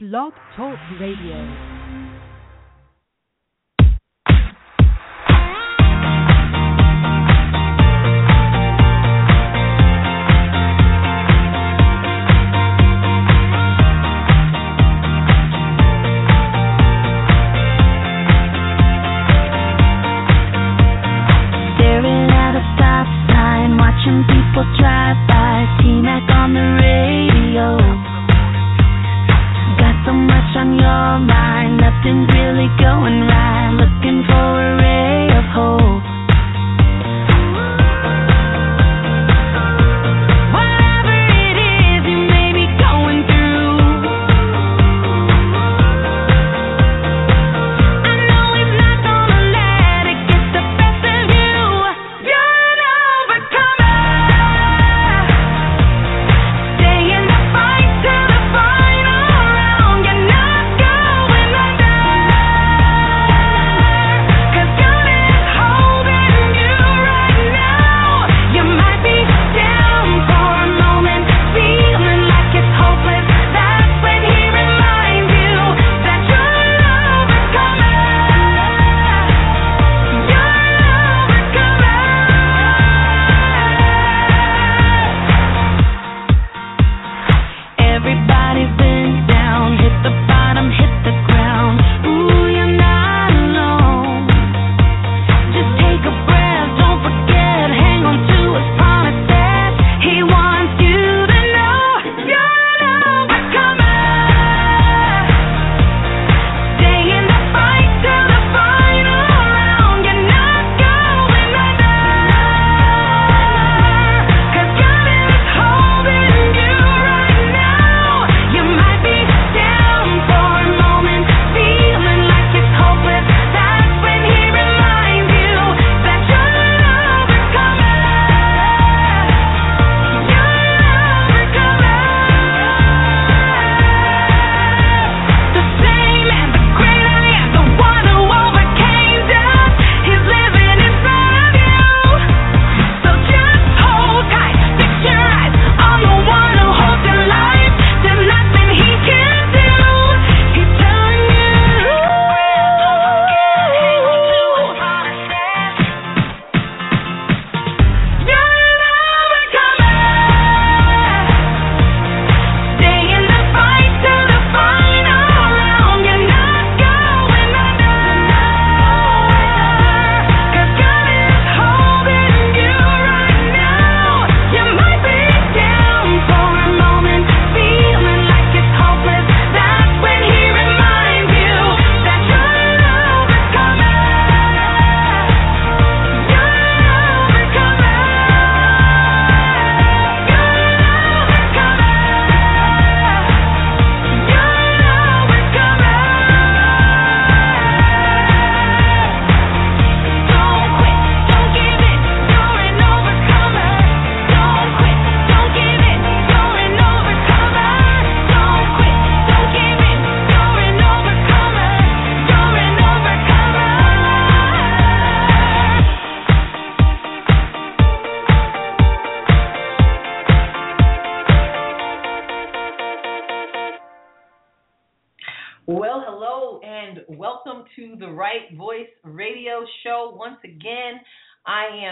Blog Talk Radio.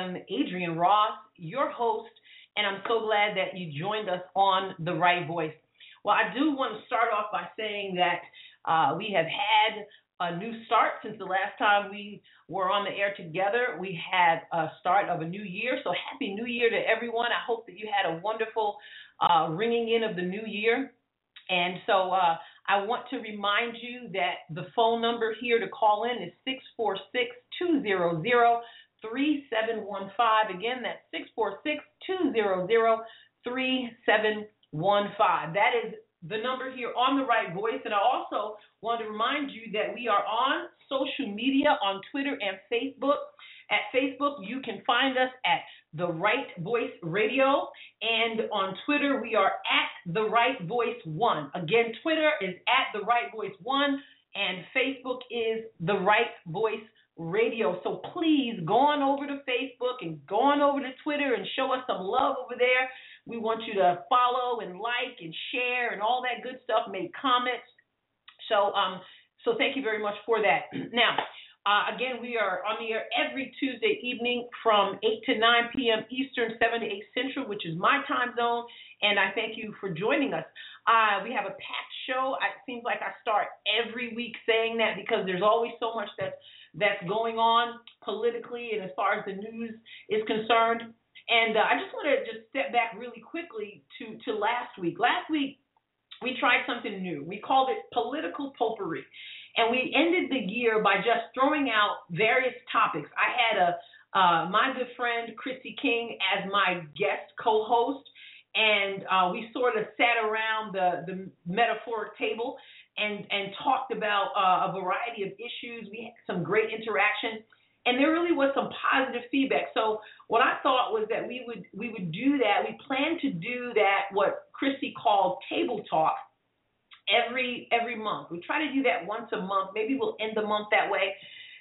am Adrienne Ross, your host, and I'm so glad that you joined us on The Right Voice. Well, I do want to start off by saying that uh, we have had a new start since the last time we were on the air together. We had a start of a new year. So, happy new year to everyone. I hope that you had a wonderful uh, ringing in of the new year. And so, uh, I want to remind you that the phone number here to call in is 646 200 3715. Again, that's 646 200 3715. That is the number here on the right voice. And I also want to remind you that we are on social media on Twitter and Facebook. At Facebook, you can find us at The Right Voice Radio. And on Twitter, we are at The Right Voice One. Again, Twitter is at The Right Voice One, and Facebook is The Right Voice radio. So please go on over to Facebook and go on over to Twitter and show us some love over there. We want you to follow and like and share and all that good stuff, make comments. So um so thank you very much for that. now, uh, again, we are on the air every Tuesday evening from 8 to 9 p.m. Eastern, 7 to 8 Central, which is my time zone. And I thank you for joining us. Uh, we have a packed show. It seems like I start every week saying that because there's always so much that's that's going on politically and as far as the news is concerned. And uh, I just want to just step back really quickly to to last week. Last week we tried something new. We called it political potpourri. And we ended the year by just throwing out various topics. I had a uh, my good friend Chrissy King as my guest co-host, and uh, we sort of sat around the the metaphoric table and and talked about uh, a variety of issues. We had some great interaction, and there really was some positive feedback. So what I thought was that we would we would do that. We plan to do that what Christy called table talk every every month. We try to do that once a month. Maybe we'll end the month that way.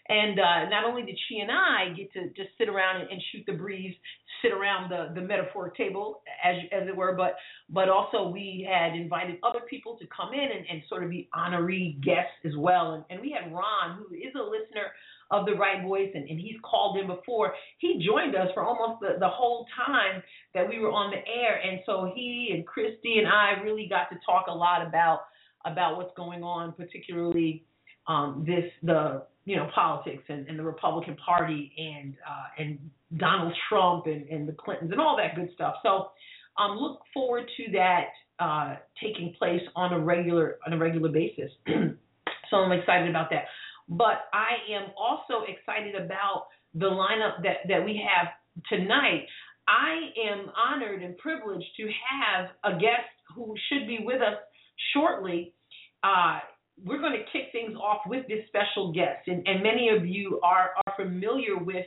And uh, not only did she and I get to just sit around and, and shoot the breeze, sit around the, the metaphoric table, as as it were, but but also we had invited other people to come in and, and sort of be honoree guests as well. And, and we had Ron, who is a listener of the right voice and, and he's called in before. He joined us for almost the, the whole time that we were on the air. And so he and Christy and I really got to talk a lot about about what's going on, particularly um, this the you know politics and, and the Republican Party and uh, and Donald Trump and, and the Clintons and all that good stuff. So um, look forward to that uh, taking place on a regular on a regular basis. so I'm excited about that. But I am also excited about the lineup that that we have tonight. I am honored and privileged to have a guest who should be with us shortly. Uh, we're going to kick things off with this special guest, and, and many of you are, are familiar with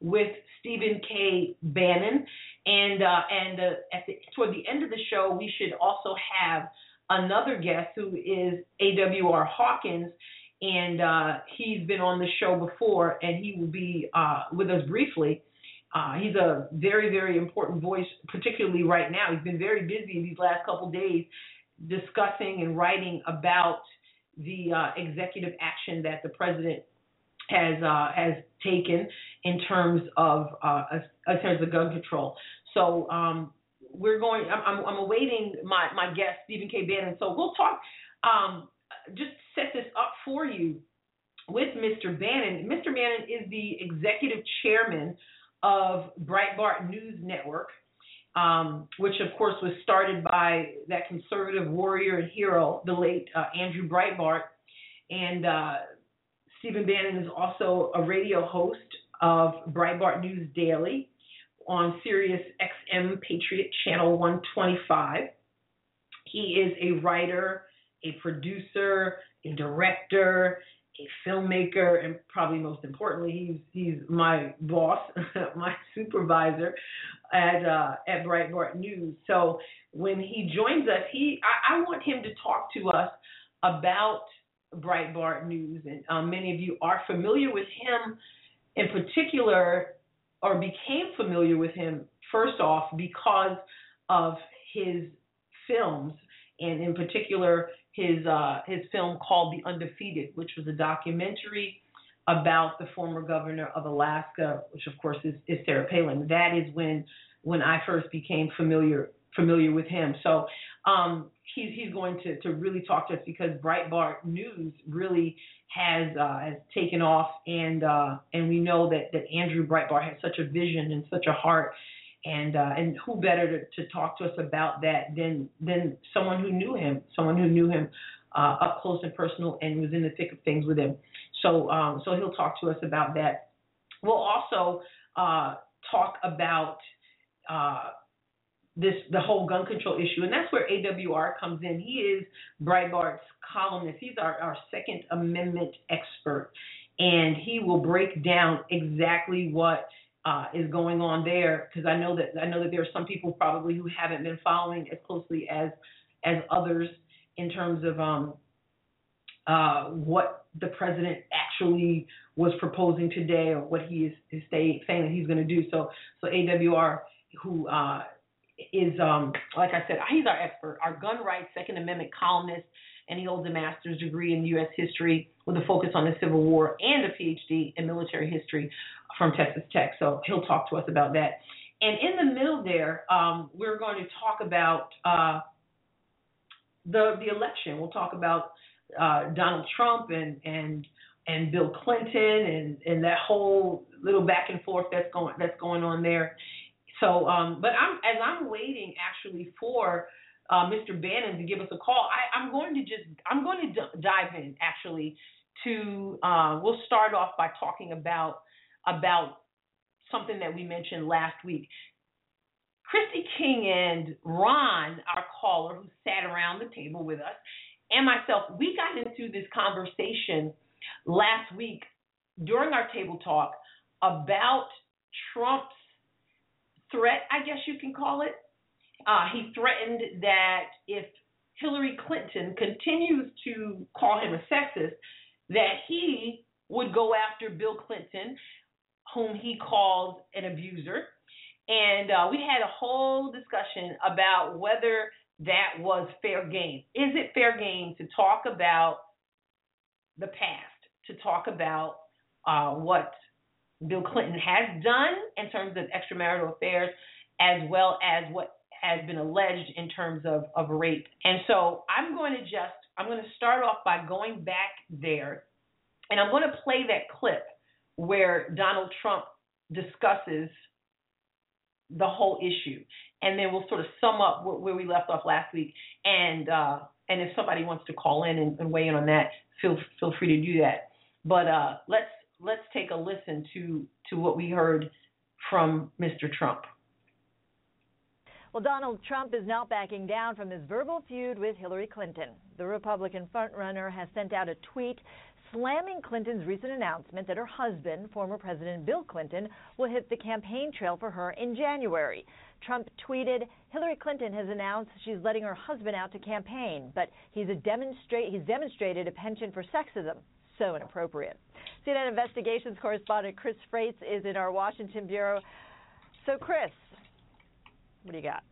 with Stephen K. Bannon, and uh, and uh, at the, toward the end of the show, we should also have another guest who is A.W.R. Hawkins, and uh, he's been on the show before, and he will be uh, with us briefly. Uh, he's a very, very important voice, particularly right now. He's been very busy these last couple days discussing and writing about the uh, executive action that the president has uh, has taken in terms of uh, in terms of gun control. So um, we're going. I'm, I'm, awaiting my my guest Stephen K. Bannon. So we'll talk. Um, just set this up for you with Mr. Bannon. Mr. Bannon is the executive chairman of Breitbart News Network um, which of course was started by that conservative warrior and hero, the late uh, Andrew Breitbart. And uh, Stephen Bannon is also a radio host of Breitbart News Daily on Sirius XM Patriot Channel 125. He is a writer, a producer, a director, a filmmaker, and probably most importantly, he's he's my boss, my supervisor at uh, at Breitbart News. So when he joins us, he I, I want him to talk to us about Breitbart News, and um, many of you are familiar with him. In particular, or became familiar with him first off because of his films, and in particular his uh, his film called The Undefeated, which was a documentary about the former governor of Alaska, which of course is, is Sarah Palin. That is when when I first became familiar familiar with him. So um, he's he's going to to really talk to us because Breitbart News really has uh, has taken off, and uh, and we know that that Andrew Breitbart has such a vision and such a heart. And uh, and who better to, to talk to us about that than than someone who knew him, someone who knew him uh, up close and personal, and was in the thick of things with him. So um, so he'll talk to us about that. We'll also uh, talk about uh, this the whole gun control issue, and that's where AWR comes in. He is Breitbart's columnist. He's our, our Second Amendment expert, and he will break down exactly what uh, is going on there. Because I know that I know that there are some people probably who haven't been following as closely as as others in terms of um, uh, what the president actually was proposing today or what he is, is say, saying that he's going to do. So so AWR who uh, is, um, like I said, he's our expert, our gun rights, Second Amendment columnist, and he holds a master's degree in U.S. history with a focus on the Civil War and a PhD in military history from Texas Tech. So he'll talk to us about that. And in the middle there, um, we're going to talk about uh, the the election. We'll talk about uh, Donald Trump and and and Bill Clinton and and that whole little back and forth that's going that's going on there. So, um, but I'm as I'm waiting actually for uh, Mr. Bannon to give us a call. I, I'm going to just I'm going to d- dive in actually to uh, we'll start off by talking about about something that we mentioned last week. Christy King and Ron, our caller who sat around the table with us, and myself, we got into this conversation last week during our table talk about Trump's threat, I guess you can call it. Uh, he threatened that if Hillary Clinton continues to call him a sexist, that he would go after Bill Clinton, whom he calls an abuser. And uh, we had a whole discussion about whether that was fair game. Is it fair game to talk about the past, to talk about uh, what Bill Clinton has done in terms of extramarital affairs, as well as what has been alleged in terms of, of rape. And so I'm going to just I'm going to start off by going back there, and I'm going to play that clip where Donald Trump discusses the whole issue, and then we'll sort of sum up where we left off last week. And uh, and if somebody wants to call in and, and weigh in on that, feel feel free to do that. But uh, let's let's take a listen to to what we heard from Mr. Trump. Well, Donald Trump is not backing down from his verbal feud with Hillary Clinton. The Republican frontrunner has sent out a tweet slamming Clinton's recent announcement that her husband, former President Bill Clinton, will hit the campaign trail for her in January. Trump tweeted, Hillary Clinton has announced she's letting her husband out to campaign, but he's, demonstrate, he's demonstrated a penchant for sexism. So inappropriate. CNN investigations correspondent Chris Frates is in our Washington bureau. So, Chris, what do you got?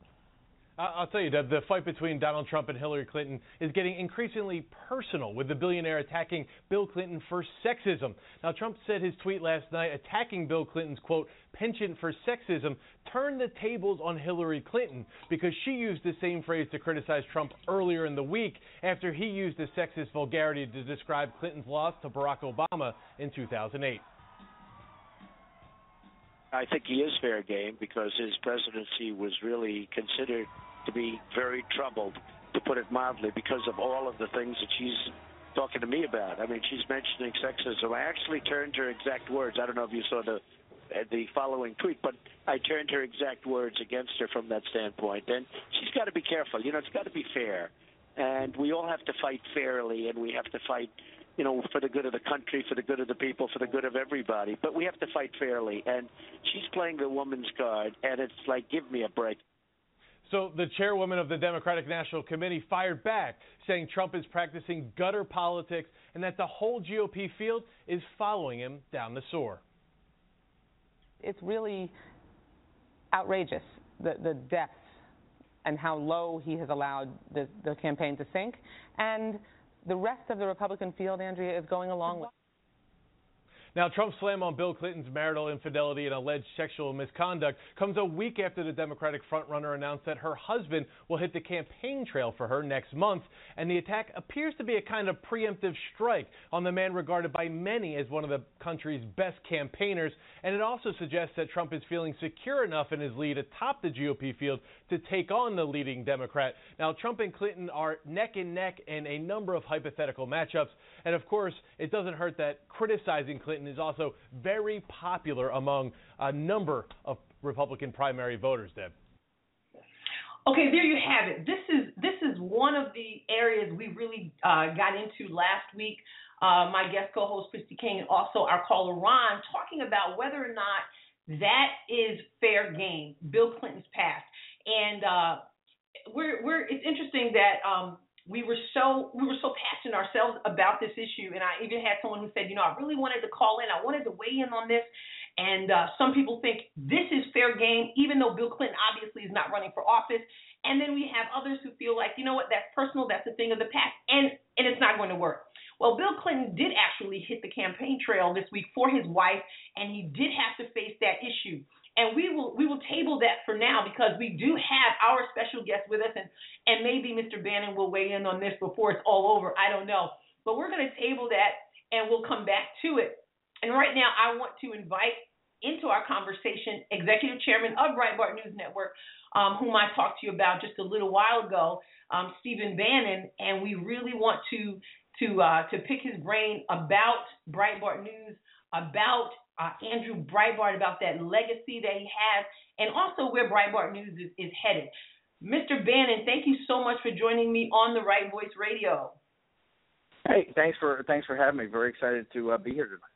I'll tell you, the fight between Donald Trump and Hillary Clinton is getting increasingly personal, with the billionaire attacking Bill Clinton for sexism. Now, Trump said his tweet last night attacking Bill Clinton's, quote, penchant for sexism turned the tables on Hillary Clinton because she used the same phrase to criticize Trump earlier in the week after he used the sexist vulgarity to describe Clinton's loss to Barack Obama in 2008. I think he is fair game because his presidency was really considered to be very troubled, to put it mildly, because of all of the things that she's talking to me about. I mean, she's mentioning sexism. I actually turned her exact words. I don't know if you saw the the following tweet, but I turned her exact words against her from that standpoint. And she's got to be careful. You know, it's got to be fair, and we all have to fight fairly, and we have to fight you know, for the good of the country, for the good of the people, for the good of everybody. But we have to fight fairly. And she's playing the woman's card, and it's like, give me a break. So the chairwoman of the Democratic National Committee fired back, saying Trump is practicing gutter politics and that the whole GOP field is following him down the sewer. It's really outrageous, the, the depth and how low he has allowed the, the campaign to sink. And the rest of the Republican field, Andrea, is going along with. Now, Trump's slam on Bill Clinton's marital infidelity and alleged sexual misconduct comes a week after the Democratic frontrunner announced that her husband will hit the campaign trail for her next month. And the attack appears to be a kind of preemptive strike on the man regarded by many as one of the country's best campaigners. And it also suggests that Trump is feeling secure enough in his lead atop the GOP field to take on the leading Democrat. Now, Trump and Clinton are neck and neck in a number of hypothetical matchups. And of course, it doesn't hurt that criticizing Clinton is also very popular among a number of Republican primary voters, Deb. Okay, there you have it. This is this is one of the areas we really uh, got into last week. Uh, my guest co-host Christy King and also our caller Ron talking about whether or not that is fair game. Bill Clinton's past, and uh, we're we're. It's interesting that um, we were so we were so passionate ourselves about this issue. And i even had someone who said you know i really wanted to call in. I wanted to weigh in on this. And uh, some people think this is fair game even though bill clinton obviously is not running for office. And then we have others who feel like, you know what, that's personal, that's a thing of the past, and and it's not going to work. Well, Bill Clinton did actually hit the campaign trail this week for his wife, and he did have to face that issue. And we will we will table that for now because we do have our special guest with us, and and maybe Mr. Bannon will weigh in on this before it's all over. I don't know, but we're going to table that, and we'll come back to it. And right now, I want to invite into our conversation executive chairman of Breitbart News Network, um, whom I talked to you about just a little while ago, um, Stephen Bannon, and we really want to to uh, to pick his brain about Breitbart News, about uh, Andrew Breitbart, about that legacy that he has, and also where Breitbart News is, is headed. Mr. Bannon, thank you so much for joining me on the Right Voice Radio. Hey, thanks for thanks for having me. Very excited to uh, be here tonight.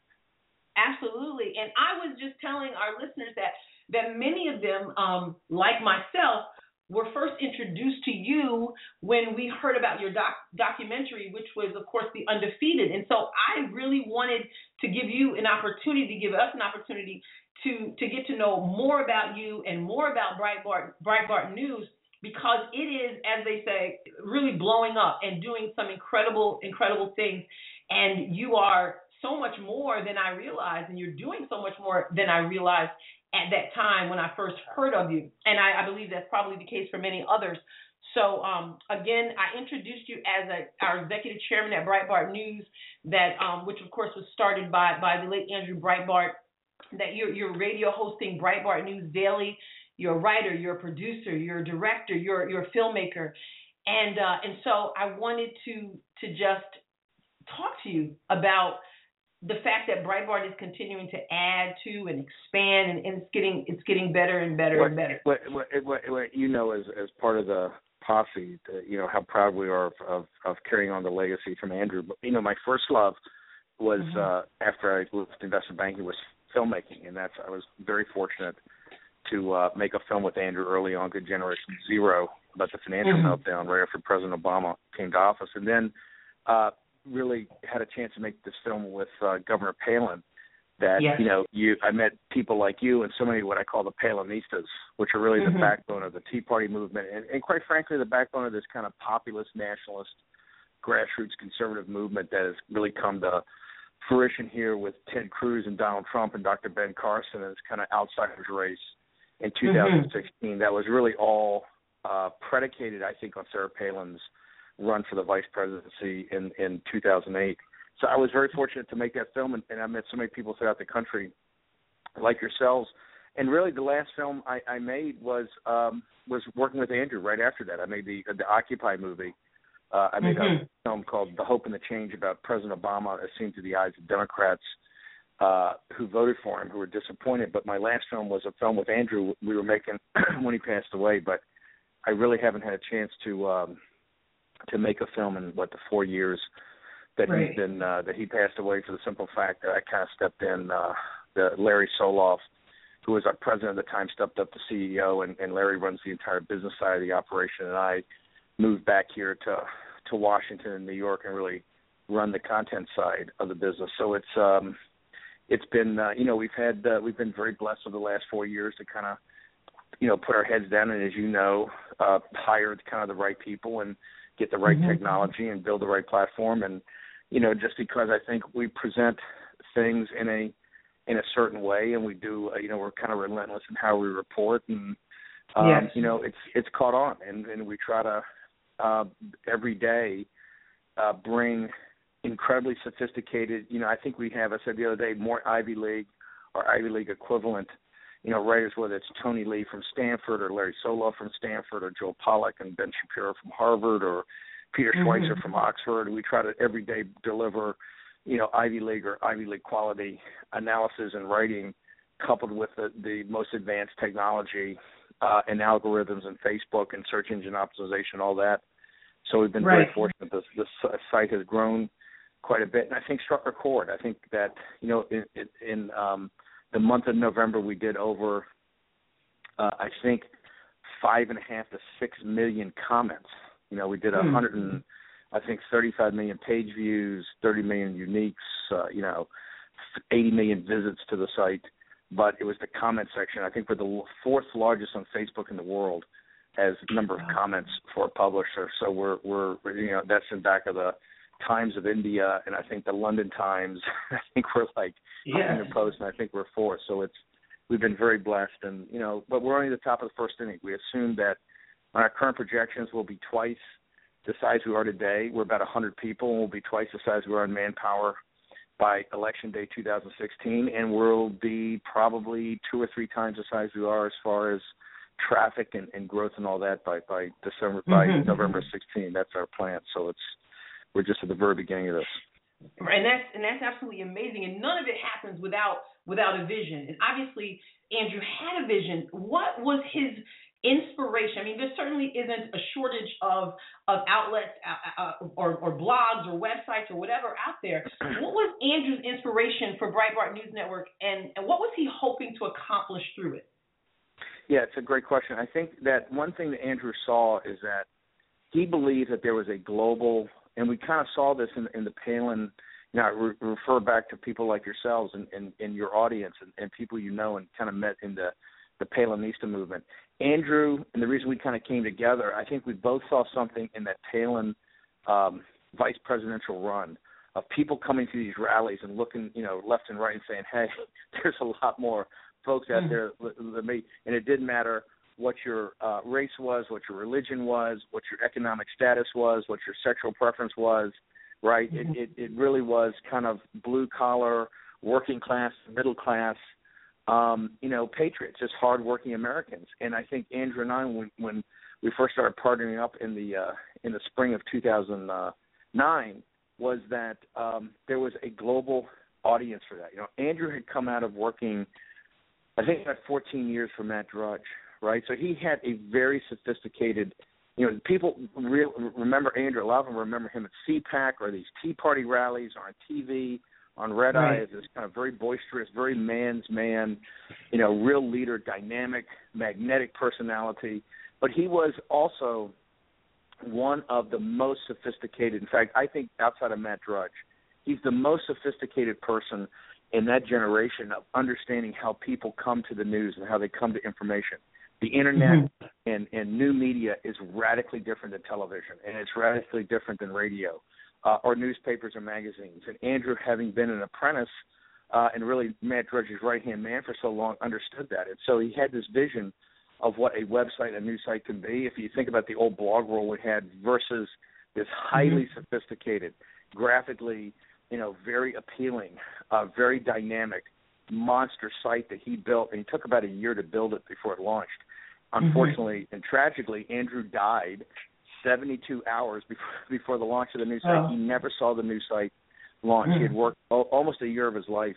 Absolutely. And I was just telling our listeners that that many of them, um, like myself, were first introduced to you when we heard about your doc- documentary, which was, of course, The Undefeated. And so I really wanted to give you an opportunity, to give us an opportunity to to get to know more about you and more about Breitbart Breitbart News because it is, as they say, really blowing up and doing some incredible incredible things. And you are so much more than I realized, and you're doing so much more than I realized at that time when I first heard of you. And I, I believe that's probably the case for many others. So um, again, I introduced you as a, our executive chairman at Breitbart News, that um, which of course was started by by the late Andrew Breitbart. That you're you're radio hosting Breitbart News daily. You're a writer, you're a producer, you're a director, you're you're a filmmaker, and uh, and so I wanted to to just talk to you about the fact that Breitbart is continuing to add to and expand, and, and it's getting it's getting better and better what, and better. What, what, what, what you know, as as part of the posse, the, you know how proud we are of, of of carrying on the legacy from Andrew. But you know, my first love was mm-hmm. uh after I left investment banking was filmmaking, and that's I was very fortunate to uh make a film with Andrew early on, Good Generation Zero, about the financial mm-hmm. meltdown right after President Obama came to office, and then. uh really had a chance to make this film with uh, Governor Palin. That yes. you know, you I met people like you and so many what I call the Palinistas, which are really mm-hmm. the backbone of the Tea Party movement, and, and quite frankly, the backbone of this kind of populist, nationalist, grassroots conservative movement that has really come to fruition here with Ted Cruz and Donald Trump and Dr. Ben Carson and this kind of outsiders race in 2016. Mm-hmm. That was really all uh, predicated, I think, on Sarah Palin's run for the vice presidency in in 2008. So I was very fortunate to make that film, and, and I met so many people throughout the country, like yourselves. And really, the last film I, I made was um, was working with Andrew. Right after that, I made the the Occupy movie. Uh, I made mm-hmm. a film called The Hope and the Change about President Obama, as seen through the eyes of Democrats uh, who voted for him, who were disappointed. But my last film was a film with Andrew we were making when he passed away. But I really haven't had a chance to um, to make a film in what the four years that right. he's been uh, that he passed away for the simple fact that I kind of stepped in. Uh, the Larry Solov, who was our president at the time, stepped up to CEO, and, and Larry runs the entire business side of the operation, and I moved back here to to Washington and New York and really run the content side of the business. So it's um it's been uh, you know we've had uh, we've been very blessed over the last four years to kind of you know put our heads down and as you know uh hire kind of the right people and get the right mm-hmm. technology and build the right platform and you know just because I think we present things in a in a certain way and we do uh, you know we're kind of relentless in how we report and um yes. you know it's it's caught on and and we try to uh every day uh bring incredibly sophisticated you know I think we have I said the other day more Ivy League or Ivy League equivalent you know, writers whether it's Tony Lee from Stanford or Larry Solov from Stanford or Joel Pollak and Ben Shapiro from Harvard or Peter Schweizer mm-hmm. from Oxford. We try to every day deliver, you know, Ivy League or Ivy League quality analysis and writing coupled with the, the most advanced technology uh, and algorithms and Facebook and search engine optimization, all that. So we've been right. very fortunate. This, this site has grown quite a bit, and I think struck a chord. I think that you know in, in um, – the month of November we did over uh, I think five and a half to six million comments. You know, we did a mm-hmm. hundred and I think thirty five million page views, thirty million uniques, uh, you know, eighty million visits to the site. But it was the comment section. I think we're the fourth largest on Facebook in the world as number of comments for a publisher. So we're we're you know that's in back of the Times of India and I think the London Times. I think we're like Yes. the Post, and I think we're fourth. So it's we've been very blessed, and you know, but we're only at the top of the first inning. We assume that on our current projections will be twice the size we are today. We're about 100 people, and we'll be twice the size we are in manpower by election day 2016, and we'll be probably two or three times the size we are as far as traffic and, and growth and all that by by December by Mhm. November 16. That's our plan. So it's we're just at the very beginning of this. and that's and that's absolutely amazing and none of it happens without without a vision and obviously andrew had a vision what was his inspiration i mean there certainly isn't a shortage of of outlets uh, uh, or or blogs or websites or whatever out there what was andrew's inspiration for breitbart news network and and what was he hoping to accomplish through it Yeah, it's a great question. I think that one thing that Andrew saw is that he believed that there was a global, and we kind of saw this in, in the Palin. You know, I re- refer back to people like yourselves and, and, and your audience and, and people you know and kind of met in the the Palinista movement. Andrew, and the reason we kind of came together, I think we both saw something in that Palin um, vice presidential run of people coming to these rallies and looking, you know, left and right and saying, "Hey, there's a lot more folks out Mhm. there than me," and it didn't matter what your uh, race was, what your religion was, what your economic status was, what your sexual preference was, right? Mhm. It, it it really was kind of blue collar, working class, middle class, um, you know, patriots, just hardworking Americans. And I think Andrew and I, when when we first started partnering up in the uh, in the spring of 2009, was that um, there was a global audience for that. You know, Andrew had come out of working, I think, about 14 years for Matt Drudge, right? So he had a very sophisticated. You know, people real, remember Andrew. A lot of them remember him at CPAC or these Tea Party rallies or on TV on Red Eye is this kind of very boisterous, very man's man, you know, real leader, dynamic, magnetic personality. But he was also one of the most sophisticated. In fact, I think outside of Matt Drudge, he's the most sophisticated person in that generation of understanding how people come to the news and how they come to information. The internet mm-hmm. and, and new media is radically different than television, and it's radically different than radio uh, or newspapers or magazines. And Andrew, having been an apprentice uh, and really Matt Drudge's right hand man for so long, understood that. And so he had this vision of what a website, a news site can be. If you think about the old blog world we had versus this highly sophisticated, graphically, you know, very appealing, uh, very dynamic monster site that he built, and he took about a year to build it before it launched. Unfortunately and tragically, Andrew died 72 hours before before the launch of the new site. Oh. He never saw the new site launch. He had hmm. worked al- almost a year of his life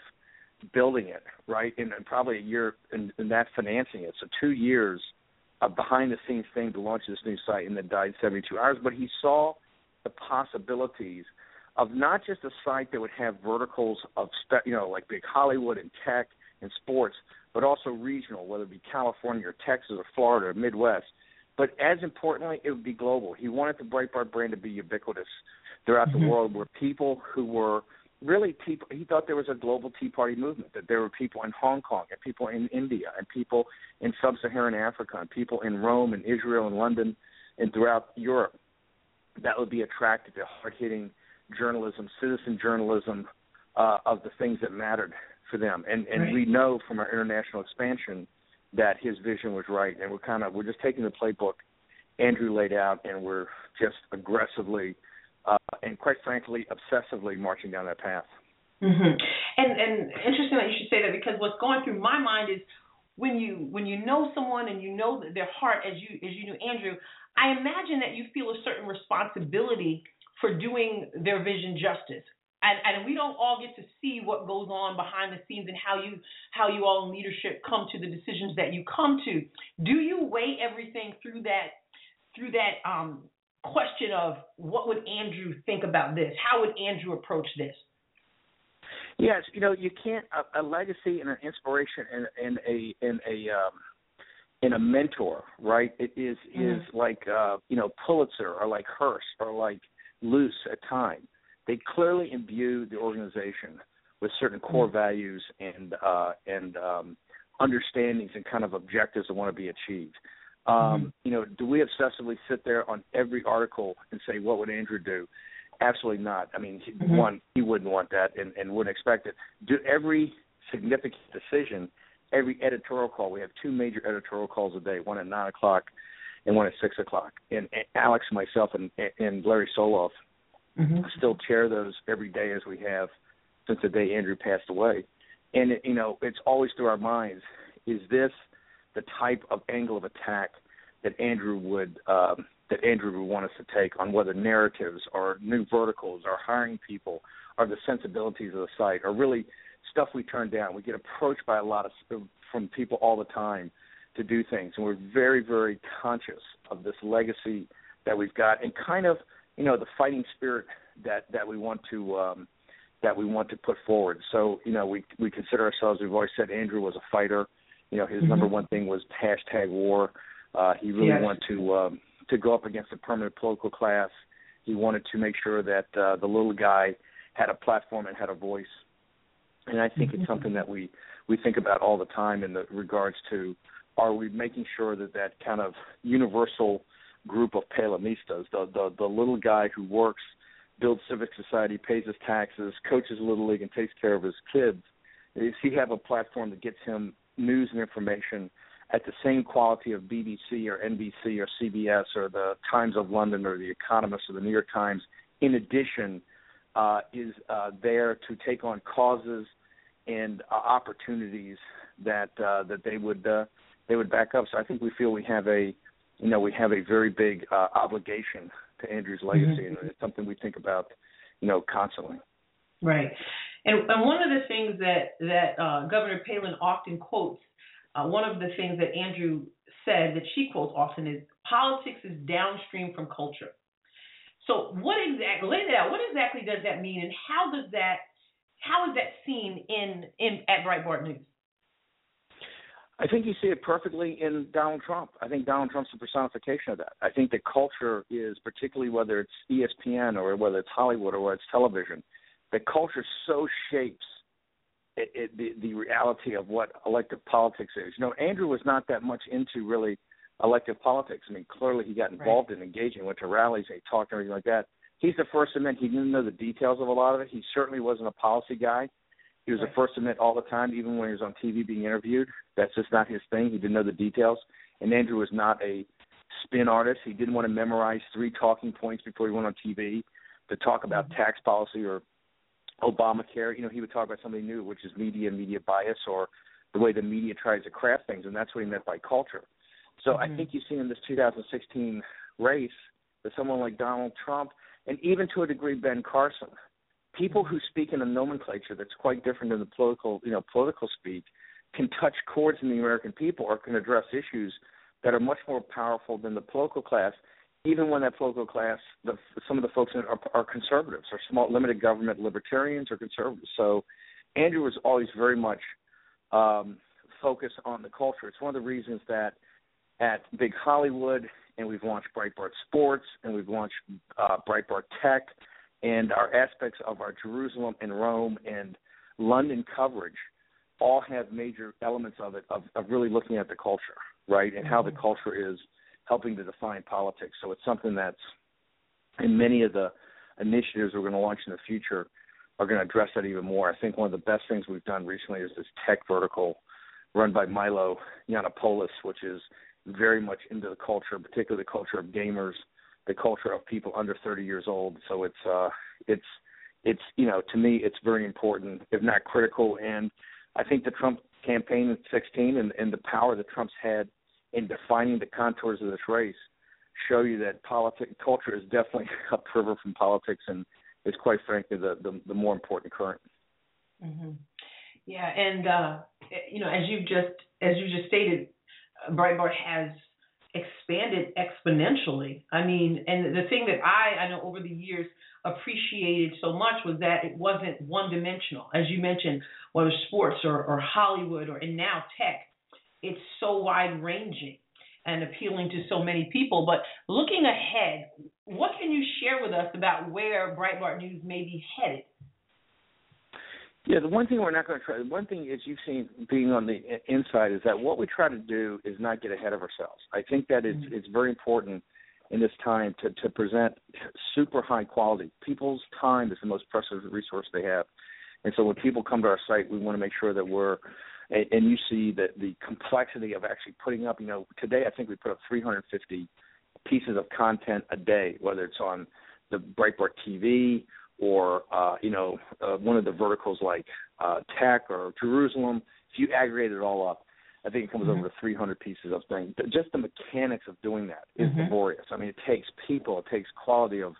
building it, right, and, and probably a year in, in that financing it. So two years of behind the scenes thing to launch this new site, and then died 72 hours. But he saw the possibilities of not just a site that would have verticals of spe- you know like big Hollywood and tech and sports, but also regional, whether it be California or Texas or Florida or Midwest. But as importantly, it would be global. He wanted the Breitbart brand to be ubiquitous throughout the world, where people who were really tea, he thought there was a global Tea Party movement, that there were people in Hong Kong and people in India and people in sub-Saharan Africa and people in Rome and Israel and London and throughout Europe that would be attracted to hard-hitting journalism, citizen journalism uh, of the things that mattered for them. And and Right. we know from our international expansion that his vision was right, and we're kind of we're just taking the playbook Andrew laid out, and we're just aggressively uh, and quite frankly obsessively marching down that path. hmm And and interesting that you should say that because what's going through my mind is when you when you know someone and you know their heart as you as you knew Andrew, I imagine that you feel a certain responsibility for doing their vision justice. And and we don't all get to see what goes on behind the scenes and how you how you all in leadership come to the decisions that you come to. Do you weigh everything through that through that um question of what would Andrew think about this? How would Andrew approach this? Yes, you know, you can't a, a legacy and an inspiration and, and a and a um and a mentor, right? It is is like uh, you know, Pulitzer or like Hearst or like Luce at time. They clearly imbue the organization with certain core values and uh and um understandings and kind of objectives that want to be achieved. Um, Mm-hmm. You know, do we obsessively sit there on every article and say what would Andrew do? Absolutely not. I mean, he, Mhm. one, he wouldn't want that and, and wouldn't expect it. Do every significant decision, every editorial call. We have two major editorial calls a day, one at nine o'clock and one at six o'clock. And, and Alex, myself, and, and Larry Solov Mhm. still chair those every day as we have since the day Andrew passed away. And it, you know, it's always through our minds: is this the type of angle of attack that Andrew would um, that Andrew would want us to take on whether narratives or new verticals or hiring people or the sensibilities of the site or really stuff we turn down. We get approached by a lot of from people all the time to do things, and we're very, very conscious of this legacy that we've got, and kind of, you know, the fighting spirit that that we want to um, that we want to put forward. So, you know, we we consider ourselves. We've always said Andrew was a fighter. You know, his Mhm. number one thing was hashtag war. Uh, he really Yes. wanted to um, to go up against the permanent political class. He wanted to make sure that uh, the little guy had a platform and had a voice. And I think Mhm. it's something that we we think about all the time in the regards to are we making sure that that kind of universal group of Palinistas, the, the the little guy who works, builds civic society, pays his taxes, coaches a little league, and takes care of his kids, is he have a platform that gets him news and information at the same quality of BBC or NBC or CBS or the Times of London or the Economist or the New York Times. In addition, uh, is uh, there to take on causes and uh, opportunities that uh, that they would uh, they would back up. So I think we feel we have a you know we have a very big uh, obligation to Andrew's legacy, and it's something we think about you know constantly. Right. And, and one of the things that that uh, Governor Palin often quotes, uh, one of the things that Andrew said that she quotes often is politics is downstream from culture. So what exactly lay that out? What exactly does that mean, and how does that how is that seen in in at Breitbart News? I think you see it perfectly in Donald Trump. I think Donald Trump's the personification of that. I think the culture is, particularly whether it's ESPN or whether it's Hollywood or whether it's television, the culture so shapes it, it, the the reality of what elective politics is. You know, Andrew was not that much into really elective politics. I mean, clearly he got involved in engaging, went to rallies, he talked and everything like that. He's the first to admit he didn't know the details of a lot of it. He certainly wasn't a policy guy. He was Right. the first to admit all the time, even when he was on TV being interviewed. That's just not his thing. He didn't know the details. And Andrew was not a spin artist. He didn't want to memorize three talking points before he went on TV to talk about mm-hmm. tax policy or Obamacare. You know, he would talk about something new, which is media and media bias or the way the media tries to craft things, and that's what he meant by culture. So I mm-hmm. think you see in this 2016 race that someone like Donald Trump, and even to a degree Ben Carson, people who speak in a nomenclature that's quite different than the political, you know, political speak, can touch chords in the American people or can address issues that are much more powerful than the political class. Even when that political class, the, some of the folks in it are, are conservatives, or small limited government libertarians or conservatives. So Andrew was always very much um, focused on the culture. It's one of the reasons that at Big Hollywood, and we've launched Breitbart Sports, and we've launched uh, Breitbart Tech, and our aspects of our Jerusalem and Rome and London coverage all have major elements of it of, of really looking at the culture, right, and how the mm-hmm. culture is helping to define politics. So it's something that's in many of the initiatives we're going to launch in the future are going to address that even more. I think one of the best things we've done recently is this tech vertical run by Milo Yiannopoulos, which is very much into the culture, particularly the culture of gamers, the culture of people under 30 years old. So it's uh, it's it's you know to me it's very important, if not critical. And I think the Trump campaign in 16 and, and the power that Trump's had in defining the contours of this race show you that politic culture is definitely upriver from politics and is quite frankly the, the, the more important current. hmm Yeah, and uh, you know, as you just as you just stated, Breitbart has expanded exponentially. I mean, and the thing that I I know over the years appreciated so much was that it wasn't one dimensional. As you mentioned, whether sports or, or Hollywood or and now tech, it's so wide ranging and appealing to so many people. But looking ahead, what can you share with us about where Breitbart News may be headed? Yeah, the one thing we're not going to try. The One thing is you've seen being on the inside is that what we try to do is not get ahead of ourselves. I think that it's Mm-hmm. it's very important in this time to to present super high quality. People's time is the most precious resource they have, and so when people come to our site, we want to make sure that we're and, and you see that the complexity of actually putting up. You know, today I think we put up 350 pieces of content a day, whether it's on the Breitbart TV or uh, you know uh, one of the verticals like uh, tech or Jerusalem. If you aggregate it all up, I think it comes Mhm. over to 300 pieces of things. Just the mechanics of doing that is Mhm. laborious. I mean, it takes people, it takes quality of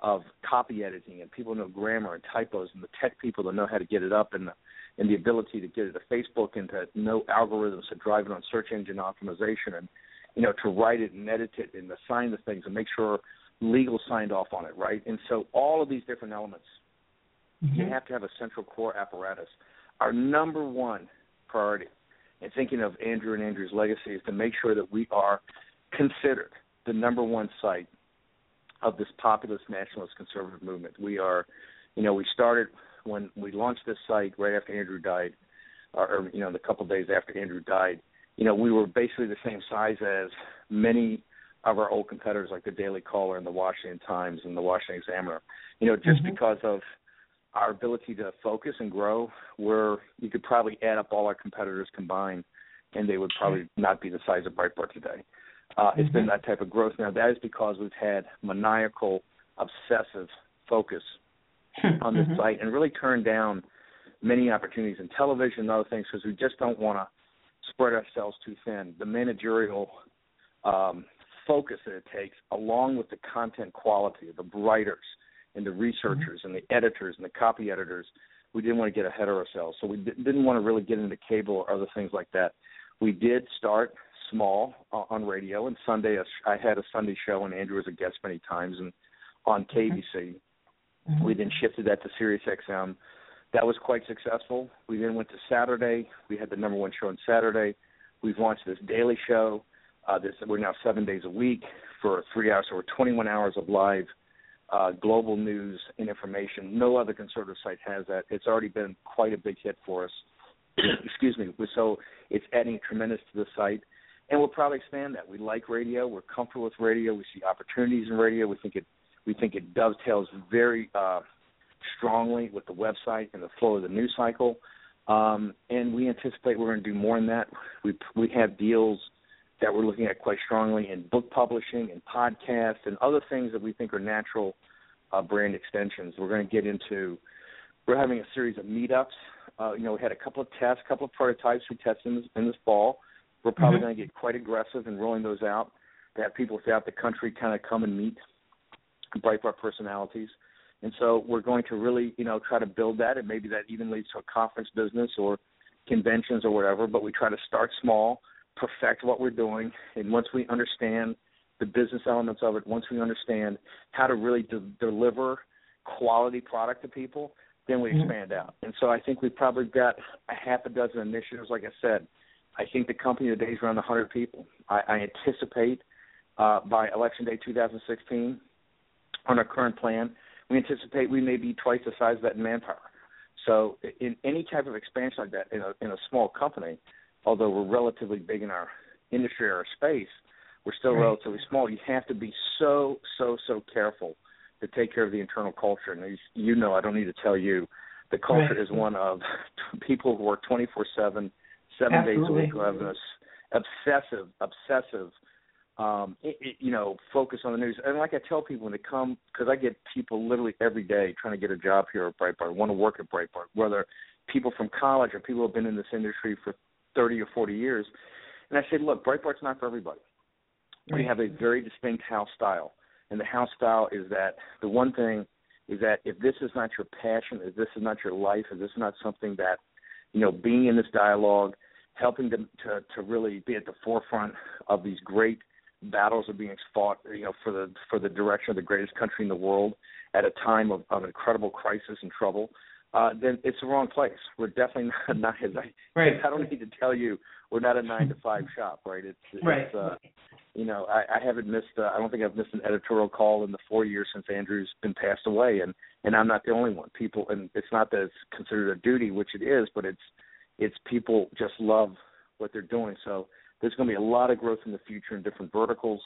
of copy editing, and people know grammar and typos, and the tech people that know how to get it up, and the and the ability to get it to Facebook and to know algorithms to drive it on search engine optimization, and you know to write it and edit it and assign the things and make sure legal signed off on it, right? And so all of these different elements you Mhm. have to have a central core apparatus. Our number one priority, in thinking of Andrew and Andrew's legacy, is to make sure that we are considered the number one site of this populist nationalist conservative movement. We are, you know, we started when we launched this site right after Andrew died, or, or you know, the couple of days after Andrew died. You know, we were basically the same size as many of our old competitors, like the Daily Caller and the Washington Times and the Washington Examiner. You know, just Mhm. because of our ability to focus and grow, where you could probably add up all our competitors combined, and they would probably not be the size of Breitbart today. Uh, It's been Mhm. that type of growth. Now, that is because we've had maniacal, obsessive focus on this Mhm. site and really turned down many opportunities in television and other things because we just don't want to spread ourselves too thin. The managerial um, focus that it takes, along with the content quality, the writers and the researchers and the editors and the copy editors, we didn't want to get ahead of ourselves. So we di- didn't want to really get into cable or other things like that. We did start small uh, on radio, and Sunday I had a Sunday show, and Andrew was a guest many times, and on KBC. Mhm. We then shifted that to Sirius XM. That was quite successful. We then went to Saturday. We had the number one show on Saturday. We've launched this daily show. Uh, this we're now seven days a week for three hours, so we're 21 hours of live uh, global news and information. No other conservative site has that. It's already been quite a big hit for us. Excuse me. So it's adding tremendous to the site, and we'll probably expand that. We like radio. We're comfortable with radio. We see opportunities in radio. We think it we think it dovetails very uh, strongly with the website and the flow of the news cycle. Um, and we anticipate we're going to do more in that. We we have deals that we're looking at quite strongly in book publishing and podcasts and other things that we think are natural uh, brand extensions. We're going to get into. We're having a series of meetups. Uh, you know, we had a couple of tests, a couple of prototypes we tested in this, in this fall. We're probably Mhm. going to get quite aggressive in rolling those out to have people throughout the country kind of come and meet Breitbart personalities. And so we're going to really, you know, try to build that, and maybe that even leads to a conference business or conventions or whatever. But we try to start small, perfect what we're doing, and once we understand the business elements of it, once we understand how to really de- deliver quality product to people, then we Mhm. expand out. And so I think we've probably got a half a dozen initiatives. Like I said, I think the company today is around 100 people. I, I anticipate uh, by election day 2016, on our current plan, we anticipate we may be twice the size of that in manpower. So in any type of expansion like that in a, in a small company, although we're relatively big in our industry or our space, we're still Right. relatively small. You have to be so, so, so careful to take care of the internal culture. And as you know, I don't need to tell you, the culture Right. is one of people who work 24/7, seven days a week, who have this obsessive, obsessive um, it, it, you know, focus on the news. And like I tell people when they come, because I get people literally every day trying to get a job here at Breitbart, want to work at Breitbart, whether people from college or people who have been in this industry for 30 or 40 years. And I say, look, Breitbart's not for everybody. We have a very distinct house style. And the house style is that the one thing is that if this is not your passion, if this is not your life, if this is not something that, you know, being in this dialogue, helping to to, to really be at the forefront of these great battles are being fought, you know, for the for the direction of the greatest country in the world at a time of, of incredible crisis and trouble, uh, then it's the wrong place. We're definitely not, not as I, Right. I don't need to tell you, we're not a nine to five shop, right? It's Right. uh, You know, I, I haven't missed. Uh, I don't think I've missed an editorial call in the four years since Andrew's been passed away, and and I'm not the only one. People, and it's not that it's considered a duty, which it is, but it's it's people just love what they're doing. So there's going to be a lot of growth in the future in different verticals,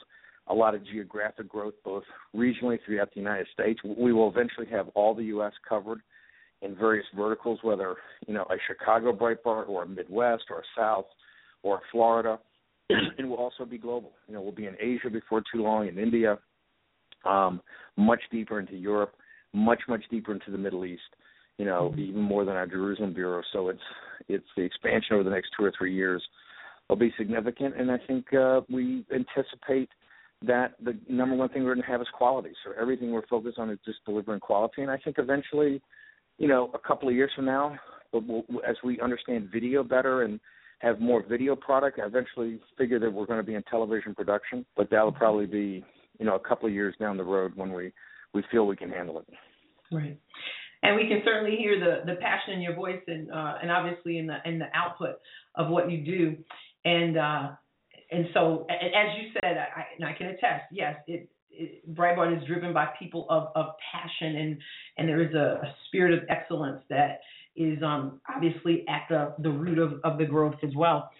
a lot of geographic growth both regionally throughout the United States. We will eventually have all the U.S. covered in various verticals, whether you know a Chicago Breitbart or a Midwest or a South or Florida, and we'll also be global. You know, we'll be in Asia before too long, in India, um, much deeper into Europe, much much deeper into the Middle East. You know, mm-hmm. even more than our Jerusalem bureau. So it's it's the expansion over the next two or three years will be significant, and I think uh, we anticipate that the number one thing we're going to have is quality. So everything we're focused on is just delivering quality, and I think eventually, you know, a couple of years from now, we'll, as we understand video better and have more video product, I eventually figure that we're going to be in television production, but that'll probably be, you know, a couple of years down the road when we we feel we can handle it. Right. And we can certainly hear the, the passion in your voice and uh, and obviously in the in the output of what you do. And uh, and so, as you said, I, and I can attest, yes, it, it, Breitbart is driven by people of, of passion, and and there is a, a spirit of excellence that is um, obviously at the, the root of, of the growth as well.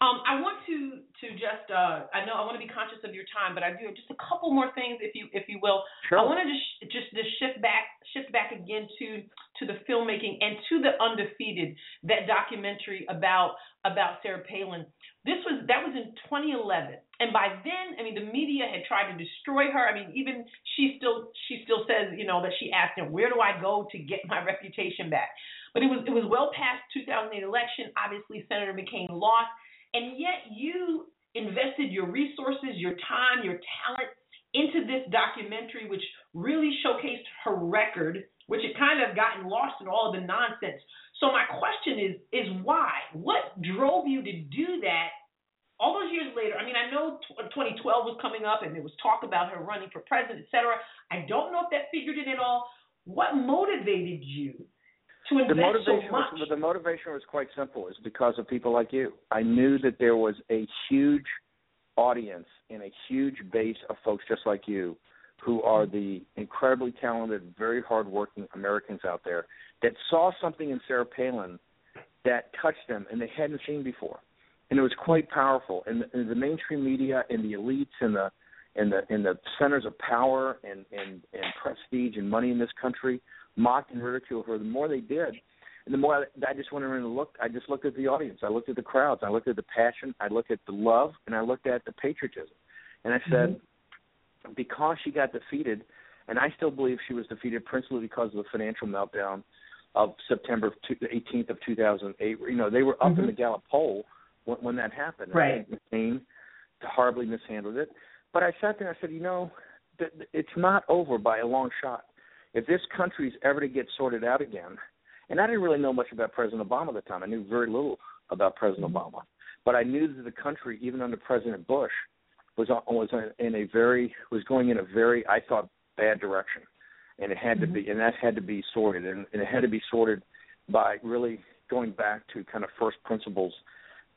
Um, I want to to just uh, I know I want to be conscious of your time, but I do just a couple more things, if you if you will. Sure. I want to just just to shift back shift back again to to the filmmaking and to the undefeated that documentary about about Sarah Palin. This was that was in 2011, and by then, I mean, the media had tried to destroy her. I mean, even she still she still says, you know, that she asked him, "Where do I go to get my reputation back?" But it was it was well past 2008 election. Obviously, Senator McCain lost, and yet you invested your resources, your time, your talent into this documentary, which really showcased her record, which had kind of gotten lost in all of the nonsense. So my question is is why? What drove you to do that? All those years later, I mean, I know 2012 was coming up and there was talk about her running for president, et cetera. I don't know if that figured in at all. What motivated you to invest the motivation so much? Was, the motivation was quite simple. It's because of people like you. I knew that there was a huge audience and a huge base of folks just like you who are the incredibly talented, very hardworking Americans out there that saw something in Sarah Palin that touched them and they hadn't seen before, and it was quite powerful. And the, and the mainstream media and the elites and the and the and the centers of power and and and prestige and money in this country mocked and ridiculed her. The more they did, and the more I, I just went around and looked, I just looked at the audience. I looked at the crowds. I looked at the passion. I looked at the love, and I looked at the patriotism. And I said, mm-hmm. because she got defeated, and I still believe she was defeated principally because of the financial meltdown of September 18th of 2008. You know, they were up mm-hmm. in the Gallup poll when, when that happened. Right. McCain horribly mishandled it. But I sat there and I said, you know, th- it's not over by a long shot. If this country's ever to get sorted out again, and I didn't really know much about President Obama at the time. I knew very little about President mm-hmm. Obama, but I knew that the country, even under President Bush, was on, was in a very was going in a very I thought bad direction and it had mm-hmm. to be and that had to be sorted and, and it had to be sorted by really going back to kind of first principles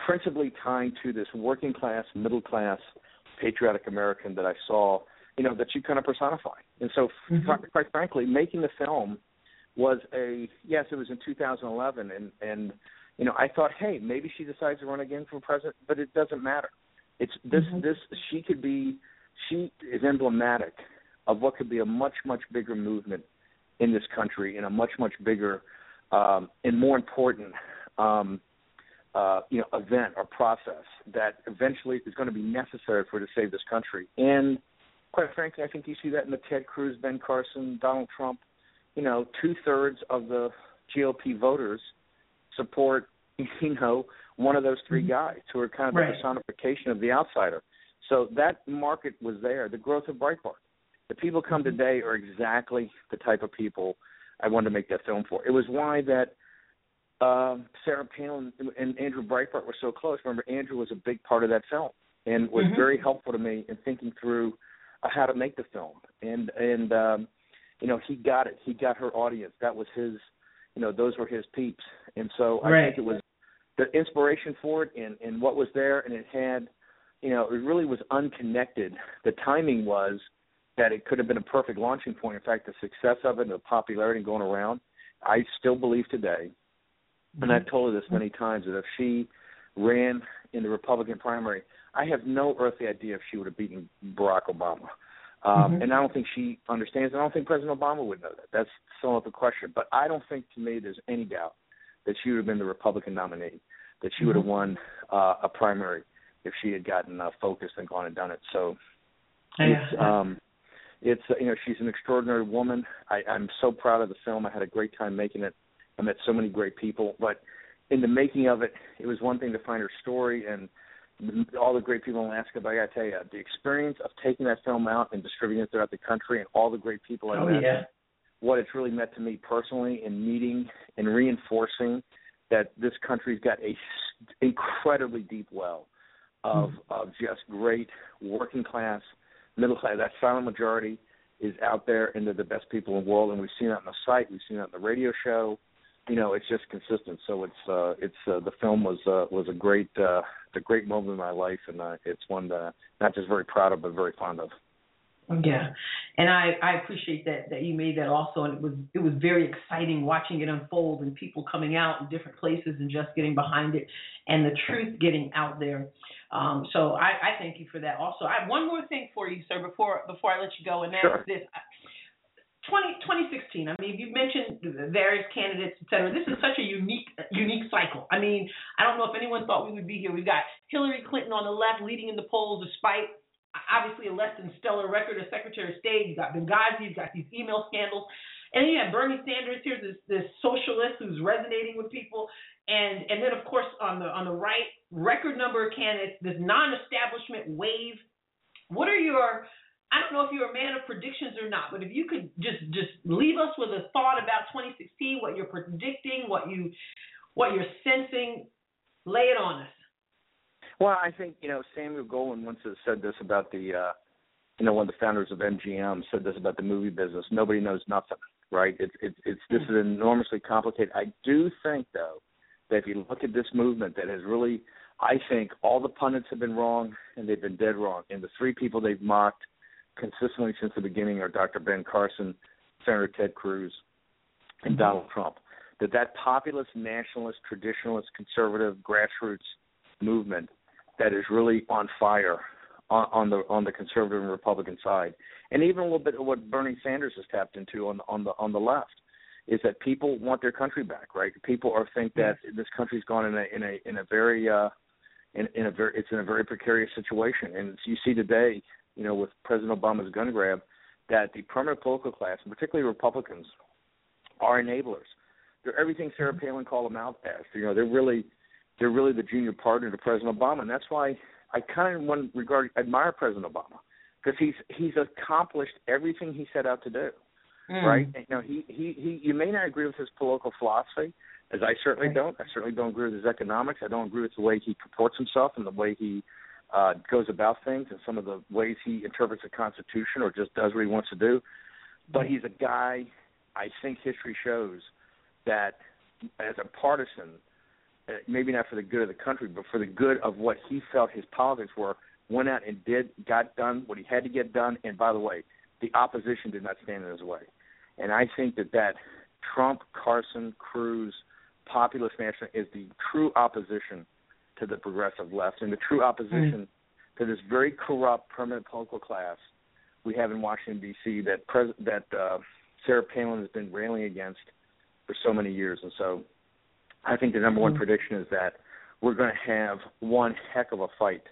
principally tying to this working class middle class patriotic american that i saw you know that you kind of personify and so mm-hmm. quite, quite frankly making the film was a yes it was in 2011 and and you know i thought hey maybe she decides to run again for president but it doesn't matter it's this mm-hmm. this she could be she is emblematic of what could be a much much bigger movement in this country and a much much bigger um, and more important um, uh, you know event or process that eventually is going to be necessary for to save this country. And quite frankly, I think you see that in the Ted Cruz, Ben Carson, Donald Trump. You know, two thirds of the GOP voters support you know one of those three mm-hmm. guys who are kind of right. the personification of the outsider. So that market was there. The growth of Breitbart the people come mm-hmm. today are exactly the type of people I wanted to make that film for. It was why that um, Sarah Palin and Andrew Breitbart were so close. Remember, Andrew was a big part of that film and was mm-hmm. very helpful to me in thinking through uh, how to make the film. And and um, you know, he got it. He got her audience. That was his. You know, those were his peeps. And so I right. think it was the inspiration for it and and what was there, and it had you know, it really was unconnected. The timing was that it could have been a perfect launching point. In fact, the success of it and the popularity going around, I still believe today, and I've told her this many times, that if she ran in the Republican primary, I have no earthly idea if she would have beaten Barack Obama. Um, Mhm. And I don't think she understands. I don't think President Obama would know that. That's still up a question. But I don't think to me there's any doubt that she would have been the Republican nominee, that she would have won uh, a primary if she had gotten uh, focused and gone and done it. So it's Yeah. um, it's uh, you know she's an extraordinary woman. I, I'm so proud of the film. I had a great time making it. I met so many great people, but in the making of it, it was one thing to find her story and all the great people in Alaska. But I got to tell you, the experience of taking that film out and distributing it throughout the country, and all the great people I Oh, met, yeah. what it's really meant to me personally in meeting and reinforcing that this country's got a incredibly deep well of of just great working class, middle class. That silent majority is out there, and they're the best people in the world. And we've seen that on the site, we've seen that on the radio show. You know, it's just consistent. So it's uh, it's uh, the film was uh, was a great uh, a great moment in my life, and uh, it's one that I'm not just very proud of, but very fond of. Yeah, and I I appreciate that that you made that also, and it was it was very exciting watching it unfold and people coming out in different places and just getting behind it, and the truth getting out there. Um, so I, I thank you for that. Also, I have one more thing for you, sir, before before I let you go, and that's Sure. this. 20, 2016. I mean, you've mentioned various candidates, et cetera. This is such a unique, unique cycle. I mean, I don't know if anyone thought we would be here. We've got Hillary Clinton on the left leading in the polls despite obviously a less than stellar record as Secretary of State. You've got Benghazi, you've got these email scandals. And then you have Bernie Sanders here, this this socialist who's resonating with people. And and then of course on the on the right, record number of candidates, this non establishment wave. What are your I don't know if you're a man of predictions or not, but if you could just just leave us with a thought about 2016, what you're predicting, what you what you're sensing, lay it on us. Well, I think you know Samuel Goldwyn once said this about the, uh, you know, one of the founders of MGM said this about the movie business. Nobody knows nothing, right? It's it's it's this is enormously complicated. I do think though that if you look at this movement, that has really, I think all the pundits have been wrong and they've been dead wrong. And the three people they've mocked consistently since the beginning are Dr. Ben Carson, Senator Ted Cruz, and mm-hmm. Donald Trump. That that populist, nationalist, traditionalist, conservative, grassroots movement that is really on fire on, on the on the conservative and Republican side, and even a little bit of what Bernie Sanders has tapped into on the on the on the left, is that people want their country back, right? People are think that this country's gone in a in a in a very uh, in, in a very it's in a very precarious situation, and you see today, you know, with President Obama's gun grab, that the permanent political class, and particularly Republicans, are enablers. They're everything Sarah Palin called them out as. You know, they're really they're really the junior partner to President Obama, and that's why I kind of, in one regard, admire President Obama because he's he's accomplished everything he set out to do. Mm. Right? You know, he, he he you may not agree with his political philosophy, as I certainly Right. don't. I certainly don't agree with his economics. I don't agree with the way he comports himself and the way he uh goes about things and some of the ways he interprets the Constitution or just does what he wants to do. But he's a guy. I think history shows that as a partisan, uh, maybe not for the good of the country, but for the good of what he felt his politics were, went out and did, got done what he had to get done. And by the way, the opposition did not stand in his way. And I think that that Trump, Carson, Cruz, populist national is the true opposition to the progressive left and the true opposition to this very corrupt permanent political class we have in Washington D.C. that pres- that uh, Sarah Palin has been railing against for so many years. And so I think the number one prediction is that we're going to have one heck of a fight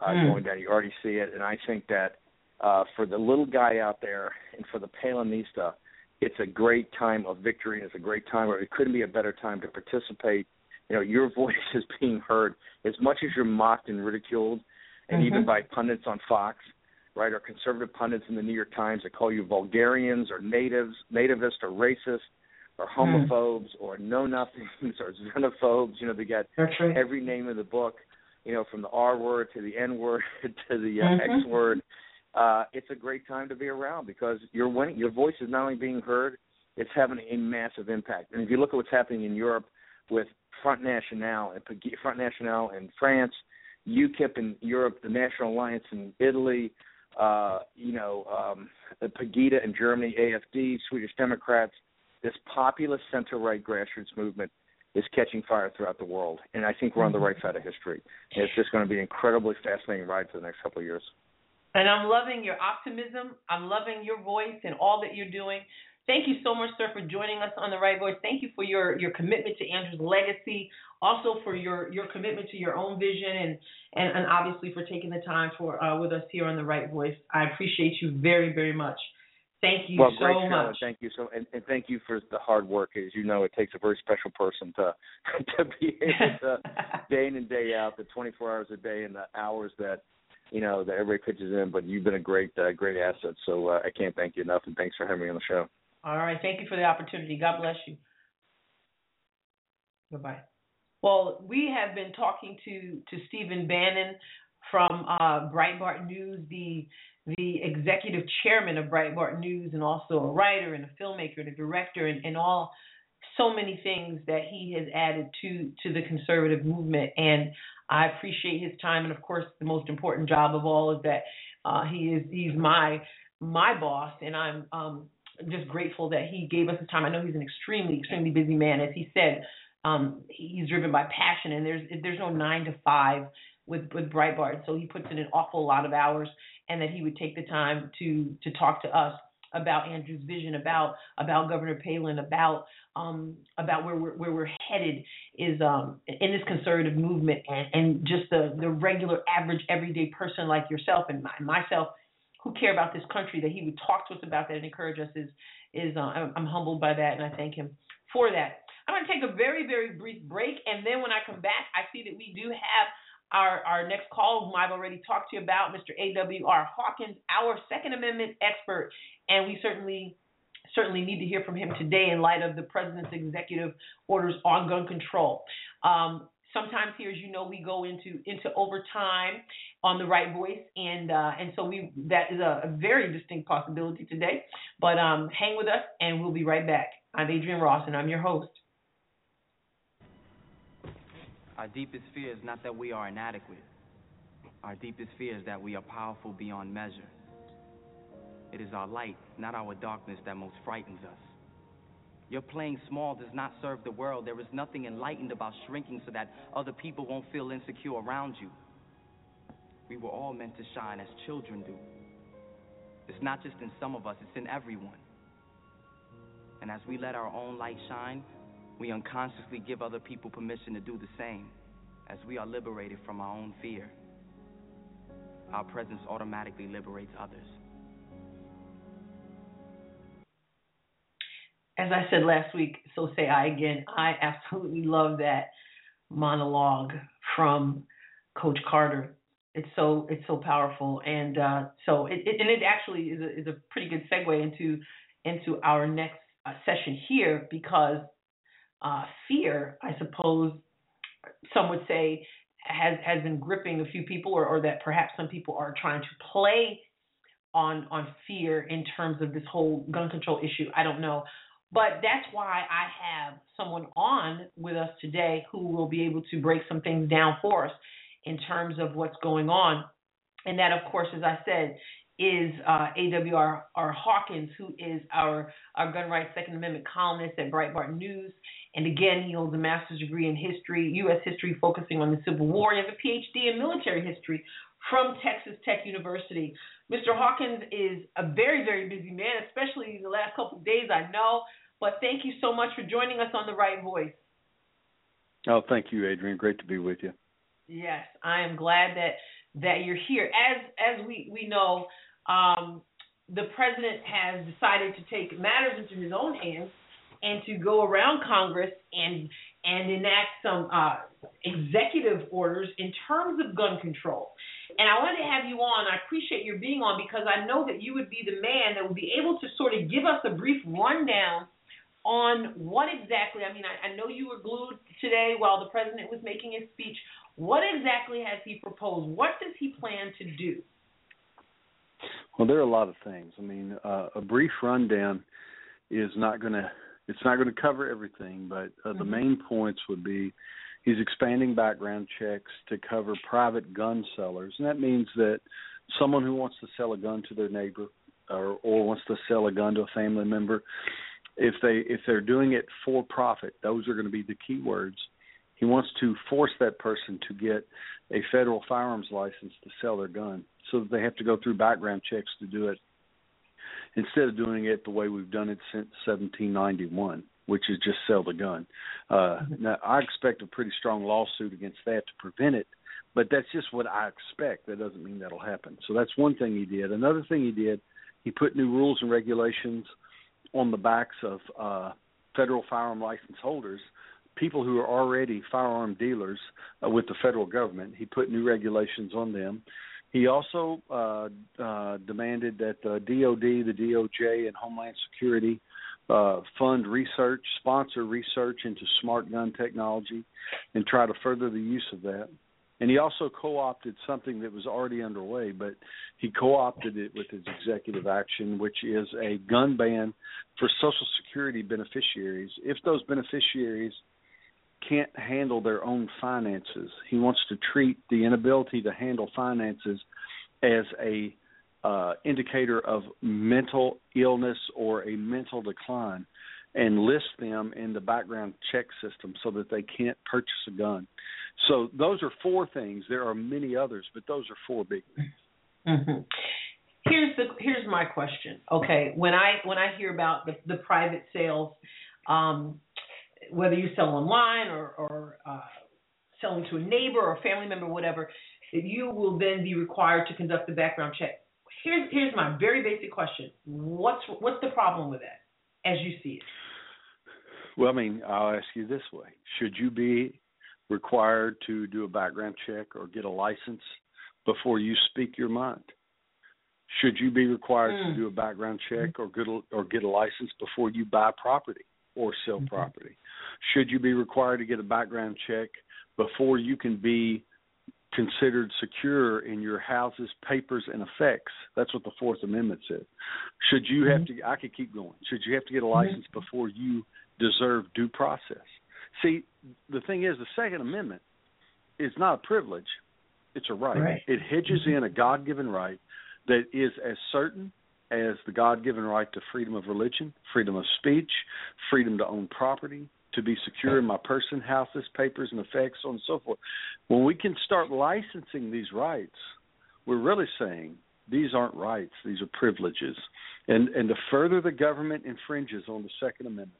uh, Mm. going down. You already see it, and I think that uh, for the little guy out there and for the Palinista, it's a great time of victory. and It's a great time, or it couldn't be a better time to participate. You know, your voice is being heard as much as you're mocked and ridiculed, and even Mhm. by pundits on Fox, right, or conservative pundits in the New York Times that call you vulgarians or natives, nativist or racist or homophobes or know nothings or xenophobes. You know, they got That's right. every name in the book, you know, from the R word to the N word to the uh, Mhm. X word. Uh, it's a great time to be around because you're winning. Your voice is not only being heard, it's having a massive impact. And if you look at what's happening in Europe with Front National and Front National in France, UKIP in Europe, the National Alliance in Italy, uh, you know, um, Pegida in Germany, AFD, Swedish Democrats. This populist center-right grassroots movement is catching fire throughout the world, and I think we're on the right side of history. And it's just going to be an incredibly fascinating ride for the next couple of years. And I'm loving your optimism. I'm loving your voice and all that you're doing. Thank you so much, sir, for joining us on the Right Voice. Thank you for your your commitment to Andrew's legacy, also for your your commitment to your own vision, and and, and obviously for taking the time for uh, with us here on the Right Voice. I appreciate you very very much. Thank you well, so great much. Thank you so, and, and thank you for the hard work. As you know, it takes a very special person to to be able to day in and day out, the 24 hours a day, and the hours that you know that everybody pitches in. But you've been a great uh, great asset. So uh, I can't thank you enough, and thanks for having me on the show. All right. Thank you for the opportunity. God bless you. Goodbye. Well, we have been talking to to Stephen Bannon from uh, Breitbart News, the the executive chairman of Breitbart News, and also a writer and a filmmaker and a director, and, and all so many things that he has added to to the conservative movement. And I appreciate his time. And of course, the most important job of all is that uh, he is he's my my boss, and I'm um, just grateful that he gave us his time. I know he's an extremely extremely busy man, as he said. Um, he's driven by passion, and there's there's no nine to five with with Breitbart, so he puts in an awful lot of hours, and that he would take the time to to talk to us about Andrew's vision, about about Governor Palin, about um, about where we're where we're headed is um, in this conservative movement, and, and just the the regular, average, everyday person like yourself and my, myself who care about this country that he would talk to us about that and encourage us is is uh, I'm, humbled by that, and I thank him for that. I'm going to take a very very brief break, and then when I come back, I see that we do have our, our next call, whom I've already talked to you about, Mr. A.W.R. Hawkins, our Second Amendment expert, and we certainly certainly need to hear from him today in light of the president's executive orders on gun control. Um, sometimes here, as you know, we go into into overtime on the right voice, and uh, and so we that is a, a, very distinct possibility today. But um, hang with us, and we'll be right back. I'm Adrienne Ross, and I'm your host. Our deepest fear is not that we are inadequate. Our deepest fear is that we are powerful beyond measure. It is our light, not our darkness, that most frightens us. Your playing small does not serve the world. There is nothing enlightened about shrinking so that other people won't feel insecure around you. We were all meant to shine as children do. It's not just in some of us, it's in everyone. And as we let our own light shine, we unconsciously give other people permission to do the same as we are liberated from our own fear. Our presence automatically liberates others. As I said last week, so say I again, I absolutely love that monologue from Coach Carter. It's so it's so powerful, and uh, so it, it, and it actually is a, is a pretty good segue into into our next uh, session here because uh, fear, I suppose, some would say, has has been gripping a few people, or, or that perhaps some people are trying to play on on fear in terms of this whole gun control issue. I don't know. But that's why I have someone on with us today who will be able to break some things down for us in terms of what's going on. And that, of course, as I said, is uh, AWR Hawkins, who is our, our gun rights Second Amendment columnist at Breitbart News. And again, he holds a master's degree in history, U.S. history, focusing on the Civil War. He has a PhD in military history from Texas Tech University. Mr. Hawkins is a very, very busy man, especially the last couple of days, I know. But thank you so much for joining us on The Right Voice. Oh, thank you, Adrienne. Great to be with you. Yes, I am glad that that you're here. As as we we know, um, the president has decided to take matters into his own hands and to go around Congress and and enact some uh, executive orders in terms of gun control. And I wanted to have you on. I appreciate your being on because I know that you would be the man that would be able to sort of give us a brief rundown on what exactly. I mean, I, I know you were glued today while the president was making his speech. What exactly has he proposed? What does he plan to do? Well, there are a lot of things. I mean, uh, a brief rundown is not going to it's not going to cover everything, but uh, mm-hmm. the main points would be He's expanding background checks to cover private gun sellers, and that means that someone who wants to sell a gun to their neighbor or, or wants to sell a gun to a family member, if they if they're doing it for profit, those are going to be the key words. He wants to force that person to get a federal firearms license to sell their gun, so that they have to go through background checks to do it, instead of doing it the way we've done it since 1791 which is just sell the gun. Uh, now, I expect a pretty strong lawsuit against that to prevent it, but that's just what I expect. That doesn't mean that'll happen. So that's one thing he did. Another thing he did, he put new rules and regulations on the backs of uh, federal firearm license holders, people who are already firearm dealers uh, with the federal government. He put new regulations on them. He also uh, uh, demanded that the DoD, the DOJ, and Homeland Security uh, fund research, sponsor research into smart gun technology, and try to further the use of that. And he also co-opted something that was already underway, but he co-opted it with his executive action, which is a gun ban for Social Security beneficiaries. If those beneficiaries can't handle their own finances, he wants to treat the inability to handle finances as a uh, indicator of mental illness or a mental decline and list them in the background check system so that they can't purchase a gun. So those are four things. There are many others, but those are four big things. Mm-hmm. Here's the here's my question. Okay, when I when I hear about the, the private sales, um, whether you sell online or, or uh, selling to a neighbor or a family member, whatever, you will then be required to conduct the background check here's here's my very basic question. What's what's the problem with that as you see it? Well, I mean, I'll ask you this way: Should you be required to do a background check or get a license before you speak your mind? Should you be required mm. to do a background check or get a, or get a license before you buy property or sell mm-hmm. property? Should you be required to get a background check before you can be considered secure in your house's papers and effects. That's what the Fourth Amendment said. Should you have mm-hmm. to, I could keep going. Should you have to get a mm-hmm. license mm-hmm. before you deserve due process? See, the thing is, the Second Amendment is not a privilege; it's a right. right. It hedges mm-hmm. in a God-given right that is as certain as the God-given right to freedom of religion, freedom of speech, freedom to own property, to be secure in my person, houses, papers, and effects, so on and so forth. When we can start licensing these rights, we're really saying these aren't rights; these are privileges. And and the further the government infringes on the Second Amendment,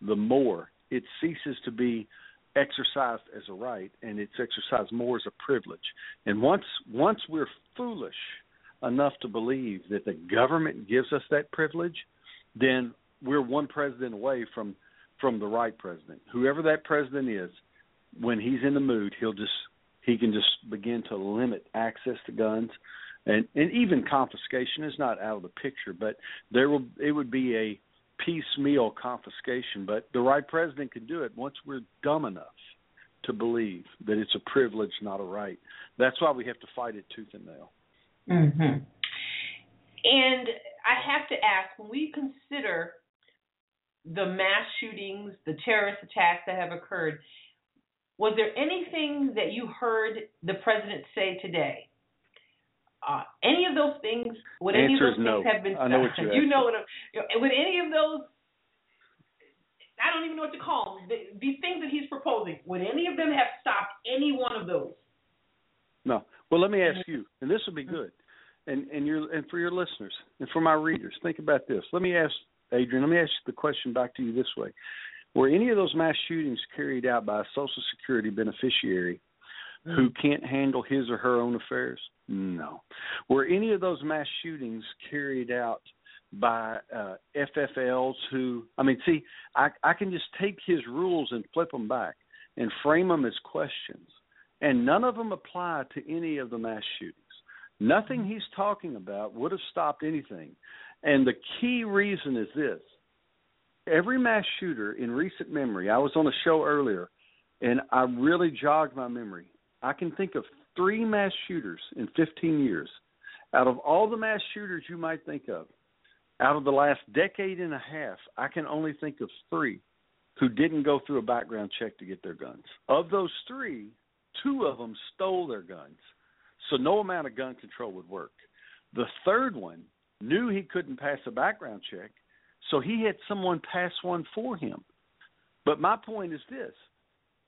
the more it ceases to be exercised as a right, and it's exercised more as a privilege. And once once we're foolish enough to believe that the government gives us that privilege, then we're one president away from from the right president. Whoever that president is, when he's in the mood, he'll just he can just begin to limit access to guns and and even confiscation is not out of the picture, but there will it would be a piecemeal confiscation, but the right president can do it once we're dumb enough to believe that it's a privilege, not a right. That's why we have to fight it tooth and nail. Mm-hmm. And I have to ask, when we consider the mass shootings, the terrorist attacks that have occurred, was there anything that you heard the president say today? Uh, any of those things? Would any of those things no. have been? I know what you, you know what? Would any of those? I don't even know what to call them. The, these things that he's proposing. Would any of them have stopped any one of those? No. Well, let me ask you, and this will be good, and and your and for your listeners and for my readers, think about this. Let me ask Adrienne, let me ask the question back to you this way. Were any of those mass shootings carried out by a Social Security beneficiary mm. who can't handle his or her own affairs? No. Were any of those mass shootings carried out by uh, FFLs who, I mean, see, I, I can just take his rules and flip them back and frame them as questions, and none of them apply to any of the mass shootings. Nothing mm. he's talking about would have stopped anything. And the key reason is this every mass shooter in recent memory, I was on a show earlier and I really jogged my memory. I can think of three mass shooters in 15 years. Out of all the mass shooters you might think of, out of the last decade and a half, I can only think of three who didn't go through a background check to get their guns. Of those three, two of them stole their guns. So no amount of gun control would work. The third one knew he couldn't pass a background check, so he had someone pass one for him. But my point is this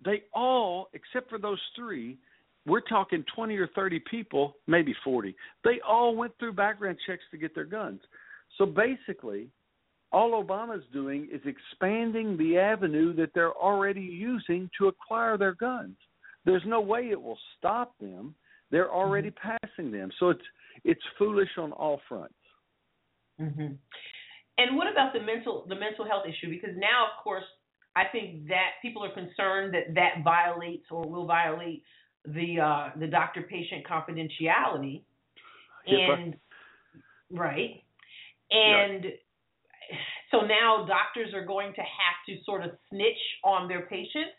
they all, except for those three, we're talking 20 or 30 people, maybe 40, they all went through background checks to get their guns. So basically, all Obama's doing is expanding the avenue that they're already using to acquire their guns. There's no way it will stop them. They're already mm-hmm. passing them. So it's it's foolish on all fronts. Mm-hmm. And what about the mental the mental health issue? Because now, of course, I think that people are concerned that that violates or will violate the uh, the doctor patient confidentiality. And right. And yeah. so now doctors are going to have to sort of snitch on their patients.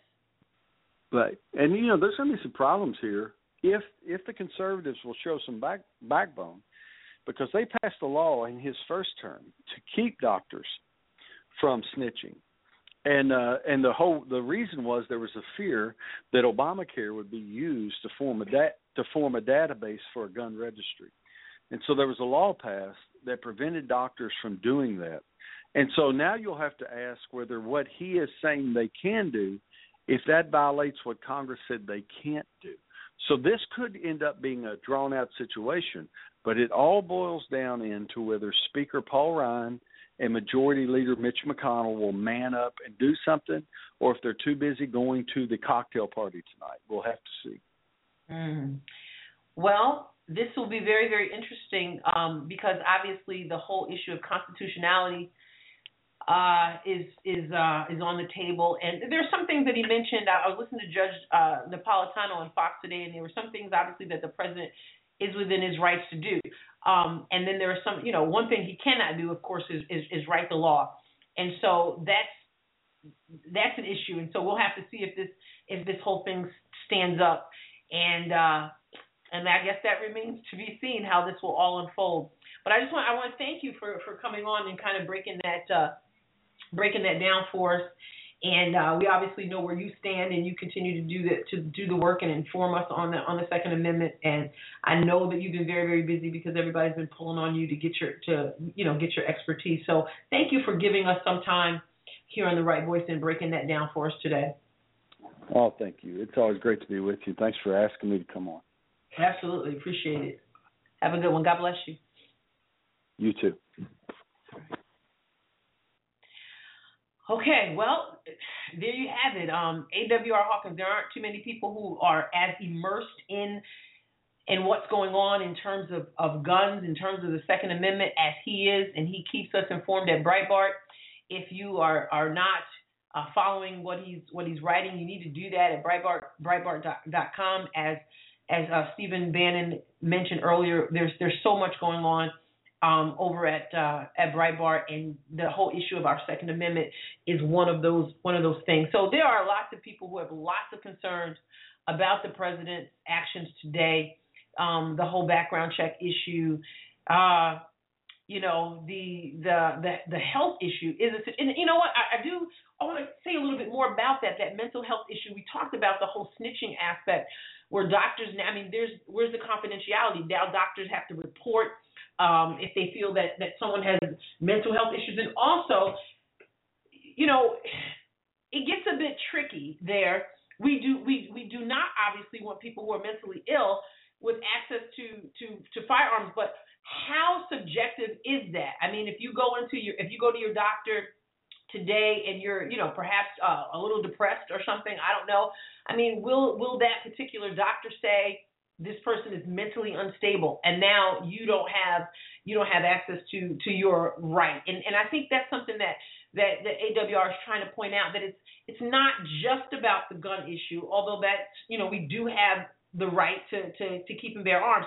Right. And you know, there's going to be some problems here if if the conservatives will show some back backbone because they passed a law in his first term to keep doctors from snitching. And uh, and the whole the reason was there was a fear that Obamacare would be used to form a da- to form a database for a gun registry, and so there was a law passed that prevented doctors from doing that, and so now you'll have to ask whether what he is saying they can do, if that violates what Congress said they can't do. So this could end up being a drawn out situation, but it all boils down into whether Speaker Paul Ryan and Majority Leader Mitch McConnell will man up and do something, or if they're too busy going to the cocktail party tonight. We'll have to see. Mm. Well, this will be very, very interesting um, because obviously the whole issue of constitutionality uh, is is uh, is on the table, and there's some things that he mentioned. I was listening to Judge uh, Napolitano on Fox today, and there were some things obviously that the president is within his rights to do. Um, and then there are some, you know, one thing he cannot do, of course, is, is, is write the law. And so that's that's an issue. And so we'll have to see if this if this whole thing stands up. And uh, and I guess that remains to be seen how this will all unfold. But I just want I want to thank you for for coming on and kind of breaking that uh, breaking that down for us and uh, we obviously know where you stand, and you continue to do the to do the work and inform us on the on the Second Amendment. And I know that you've been very very busy because everybody's been pulling on you to get your to you know get your expertise. So thank you for giving us some time here on the Right Voice and breaking that down for us today. Oh, thank you. It's always great to be with you. Thanks for asking me to come on. Absolutely appreciate it. Have a good one. God bless you. You too. Okay, well, there you have it. Um, AWR Hawkins. There aren't too many people who are as immersed in in what's going on in terms of, of guns, in terms of the Second Amendment, as he is, and he keeps us informed at Breitbart. If you are are not uh, following what he's what he's writing, you need to do that at Breitbart Breitbart.com. As as uh, Stephen Bannon mentioned earlier, there's there's so much going on um, over at uh, at Breitbart, and the whole issue of our Second Amendment is one of those one of those things. So there are lots of people who have lots of concerns about the president's actions today, um, the whole background check issue. Uh, you know the the the the health issue is and you know what I, I do I want to say a little bit more about that that mental health issue. We talked about the whole snitching aspect where doctors I mean there's where's the confidentiality now doctors have to report um, if they feel that that someone has mental health issues, and also, you know, it gets a bit tricky there. We do we we do not obviously want people who are mentally ill with access to to to firearms, but how subjective is that? I mean, if you go into your if you go to your doctor today and you're you know perhaps uh, a little depressed or something, I don't know. I mean, will will that particular doctor say this person is mentally unstable and now you don't have you don't have access to to your right. And and I think that's something that that AWR is trying to point out that it's it's not just about the gun issue although that's you know we do have the right to to to keep and bear arms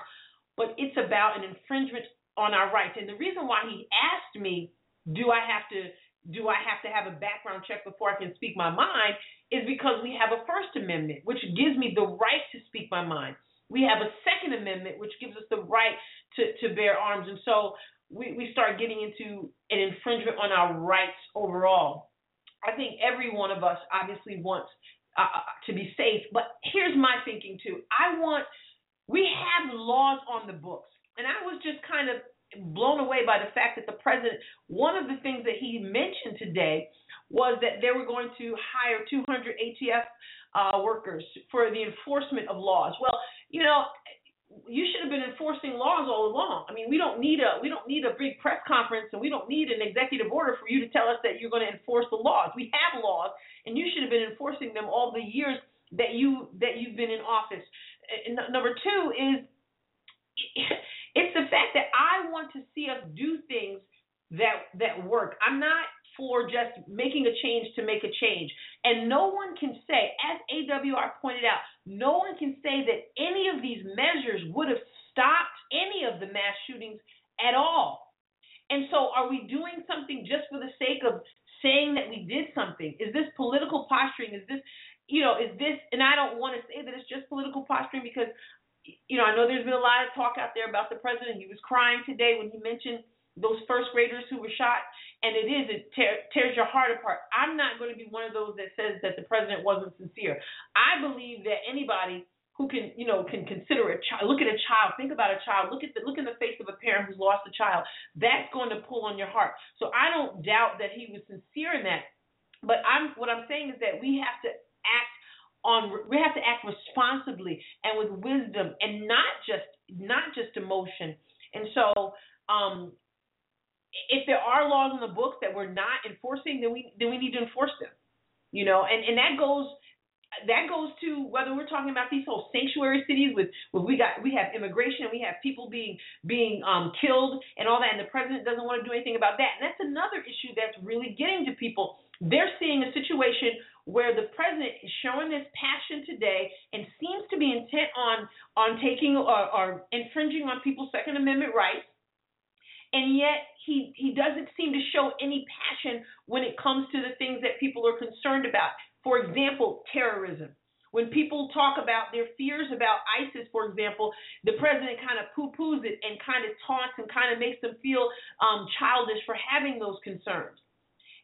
but it's about an infringement on our rights. And the reason why he asked me do I have to do I have to have a background check before I can speak my mind is because we have a first amendment which gives me the right to speak my mind we have a Second Amendment, which gives us the right to, to bear arms. And so we, we start getting into an infringement on our rights overall. I think every one of us obviously wants uh, uh, to be safe. But here's my thinking too. I want we have laws on the books, and I was just kind of blown away by the fact that the president. One of the things that he mentioned today was that they were going to hire 200 ATF uh, workers for the enforcement of laws. Well, you know, you should have been enforcing laws all along. I mean, we don't need a we don't need a big press conference and we don't need an executive order for you to tell us that you're going to enforce the laws. We have laws, and you should have been enforcing them all the years that you that you've been in office. And number two is it's the fact that I want to see us do things that that work. I'm not for just making a change to make a change. And no one can say, as AWR pointed out, no one can say that any of these measures would have stopped any of the mass shootings at all. And so, are we doing something just for the sake of saying that we did something? Is this political posturing? Is this, you know, is this, and I don't want to say that it's just political posturing because, you know, I know there's been a lot of talk out there about the president. He was crying today when he mentioned those first graders who were shot, and it is it tear, tears your heart apart. I'm not going to be one of those that says that the president wasn't sincere. I believe that anybody who can you know can consider a child look at a child think about a child look at the look in the face of a parent who's lost a child that's going to pull on your heart so i don't doubt that he was sincere in that but i'm what i'm saying is that we have to act on we have to act responsibly and with wisdom and not just not just emotion and so um if there are laws in the books that we're not enforcing, then we then we need to enforce them. You know, and and that goes that goes to whether we're talking about these whole sanctuary cities with with we got we have immigration, and we have people being being um, killed and all that, and the president doesn't want to do anything about that. And that's another issue that's really getting to people. They're seeing a situation where the president is showing this passion today and seems to be intent on on taking or, or infringing on people's Second Amendment rights and yet he he doesn't seem to show any passion when it comes to the things that people are concerned about. For example, terrorism. When people talk about their fears about ISIS, for example, the president kind of poo-poos it and kind of taunts and kind of makes them feel um, childish for having those concerns.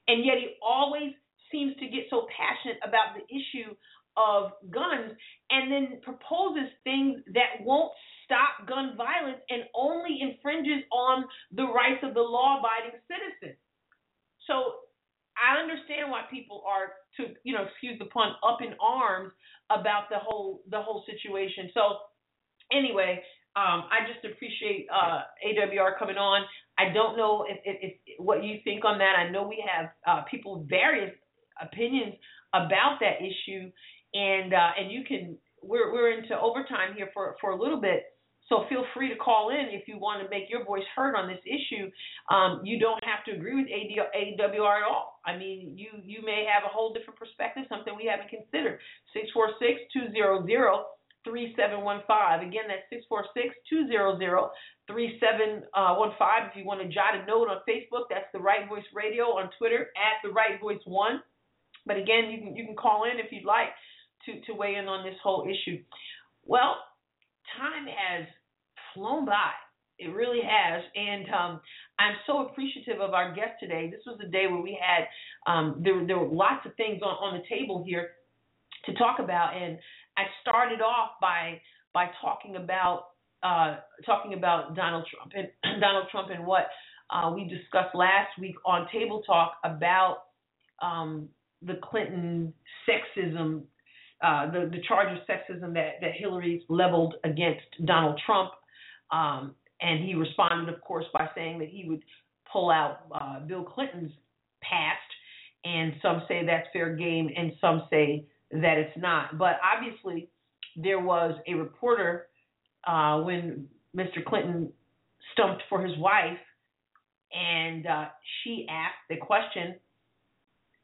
And yet he always seems to get so passionate about the issue of guns and then proposes things that won't stop gun violence and only infringes on the rights of the law abiding citizen. So I understand why people are to you know excuse the pun up in arms about the whole the whole situation. So anyway, um, I just appreciate uh, AWR coming on. I don't know if, if, if, what you think on that. I know we have uh, people various opinions about that issue, and uh, and you can we're we're into overtime here for for a little bit. So feel free to call in if you want to make your voice heard on this issue. Um, you don't have to agree with AD, AWR at all. I mean, you you may have a whole different perspective, something we haven't considered. Six four six two zero zero. 3715. Again, that's 646 200 3715. If you want to jot a note on Facebook, that's The Right Voice Radio. On Twitter, at The Right Voice 1. But again, you can, you can call in if you'd like to, to weigh in on this whole issue. Well, time has flown by. It really has. And um, I'm so appreciative of our guest today. This was a day where we had, um, there, there were lots of things on, on the table here to talk about. And I started off by by talking about uh, talking about Donald Trump and Donald Trump and what uh, we discussed last week on Table Talk about um, the Clinton sexism uh, the the charge of sexism that that Hillary leveled against Donald Trump, um, and he responded, of course, by saying that he would pull out uh, Bill Clinton's past, and some say that's fair game, and some say that it's not. But obviously, there was a reporter uh, when Mr. Clinton stumped for his wife, and uh, she asked the question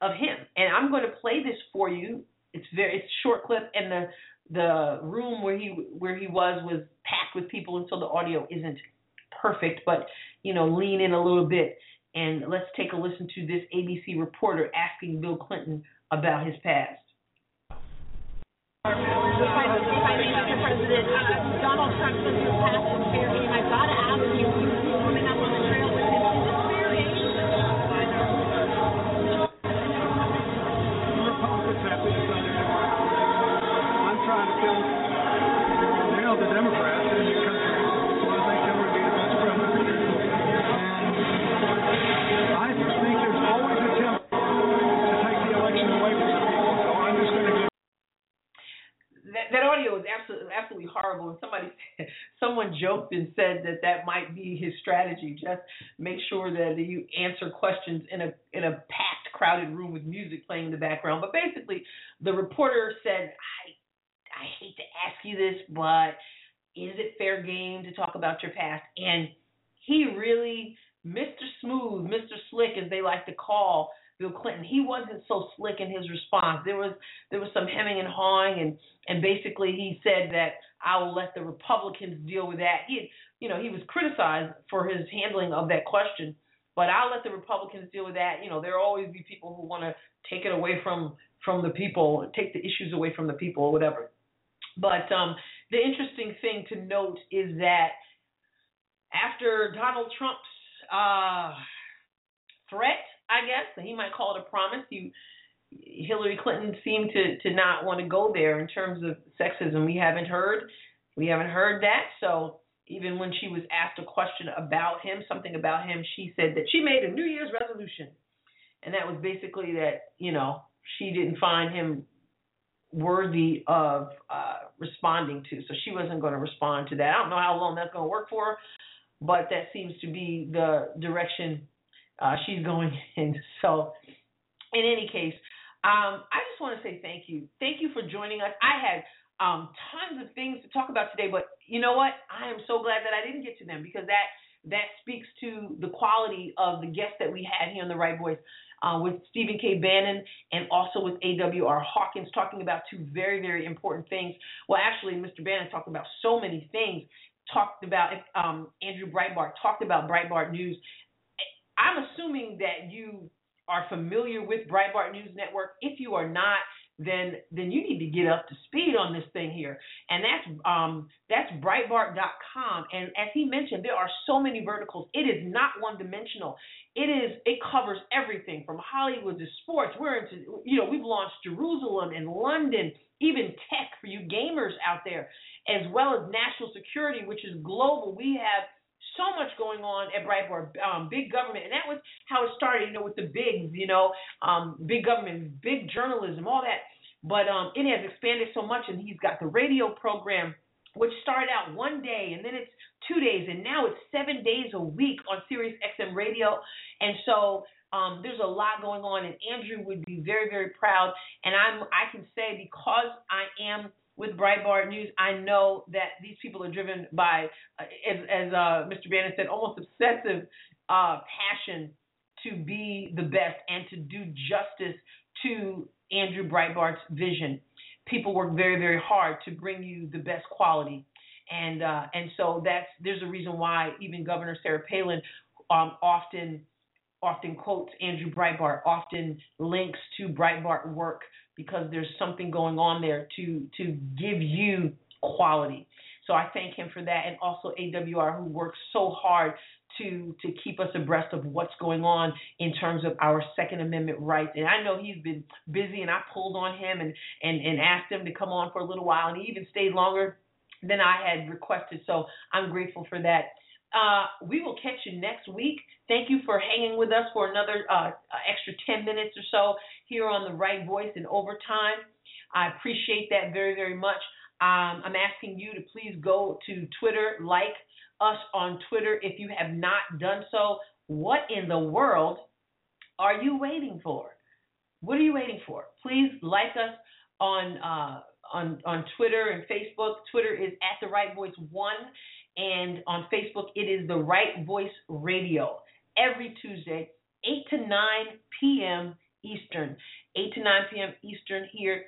of him. And I'm going to play this for you it's very it's short clip and the the room where he where he was was packed with people and so the audio isn't perfect but you know lean in a little bit and let's take a listen to this ABC reporter asking Bill Clinton about his past. Donald Trump horrible. And somebody, someone joked and said that that might be his strategy. Just make sure that you answer questions in a in a packed, crowded room with music playing in the background. But basically, the reporter said, "I I hate to ask you this, but is it fair game to talk about your past?" And he really, Mr. Smooth, Mr. Slick, as they like to call Bill Clinton, he wasn't so slick in his response. There was there was some hemming and hawing, and and basically he said that I will let the Republicans deal with that. He, you know, he was criticized for his handling of that question, but I'll let the Republicans deal with that. You know, there will always be people who want to take it away from from the people, take the issues away from the people, or whatever. But um, the interesting thing to note is that after Donald Trump's uh, threat, I guess he might call it a promise, he Hillary Clinton seemed to to not want to go there in terms of sexism. We haven't heard, we haven't heard that. So even when she was asked a question about him, something about him, she said that she made a New Year's resolution, and that was basically that you know she didn't find him worthy of uh, responding to. So she wasn't going to respond to that. I don't know how long that's going to work for but that seems to be the direction uh, she's going in. So, in any case, um, I just want to say thank you. Thank you for joining us. I had um, tons of things to talk about today, but you know what? I am so glad that I didn't get to them because that that speaks to the quality of the guests that we had here on the Right Voice. Uh, with Stephen K. Bannon and also with A.W.R. Hawkins talking about two very, very important things. Well, actually, Mr. Bannon talked about so many things. Talked about um, Andrew Breitbart, talked about Breitbart News, I'm assuming that you are familiar with Breitbart News Network. If you are not, then then you need to get up to speed on this thing here. And that's um that's Breitbart.com. And as he mentioned, there are so many verticals. It is not one dimensional. It is it covers everything from Hollywood to sports. We're into you know we've launched Jerusalem and London, even tech for you gamers out there, as well as national security, which is global. We have so much going on at Breitbart, um, big government, and that was how it started. You know, with the bigs, you know, um, big government, big journalism, all that. But um, it has expanded so much, and he's got the radio program, which started out one day, and then it's two days, and now it's seven days a week on Sirius XM Radio, and so. Um, there's a lot going on, and Andrew would be very, very proud. And I'm, I can say because I am with Breitbart News, I know that these people are driven by, uh, as, as uh, Mr. Bannon said, almost obsessive uh, passion to be the best and to do justice to Andrew Breitbart's vision. People work very, very hard to bring you the best quality, and uh, and so that's there's a reason why even Governor Sarah Palin um, often often quotes Andrew Breitbart, often links to Breitbart work because there's something going on there to to give you quality. So I thank him for that, and also AWR who works so hard to to keep us abreast of what's going on in terms of our Second Amendment rights. And I know he's been busy, and I pulled on him and and and asked him to come on for a little while, and he even stayed longer than I had requested. So I'm grateful for that. Uh, we will catch you next week. Thank you for hanging with us for another uh, extra 10 minutes or so here on the Right Voice in overtime. I appreciate that very, very much. Um, I'm asking you to please go to Twitter, like us on Twitter if you have not done so. What in the world are you waiting for? What are you waiting for? Please like us on uh, on on Twitter and Facebook. Twitter is at the Right Voice One, and on Facebook, it is the Right Voice Radio every Tuesday, 8 to 9 p.m. Eastern. 8 to 9 p.m. Eastern here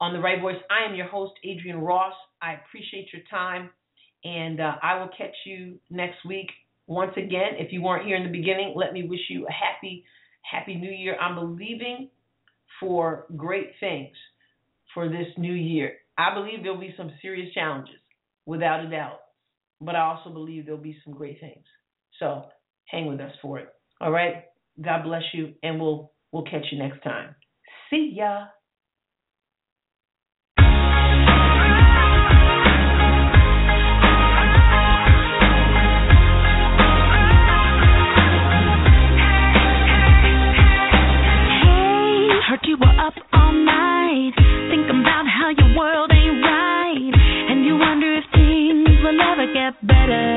on the Right Voice. I am your host, Adrienne Ross. I appreciate your time, and uh, I will catch you next week. Once again, if you weren't here in the beginning, let me wish you a happy, happy new year. I'm believing for great things for this new year. I believe there'll be some serious challenges, without a doubt but I also believe there'll be some great things. So hang with us for it. All right. God bless you, and we'll we'll catch you next time. See ya. better.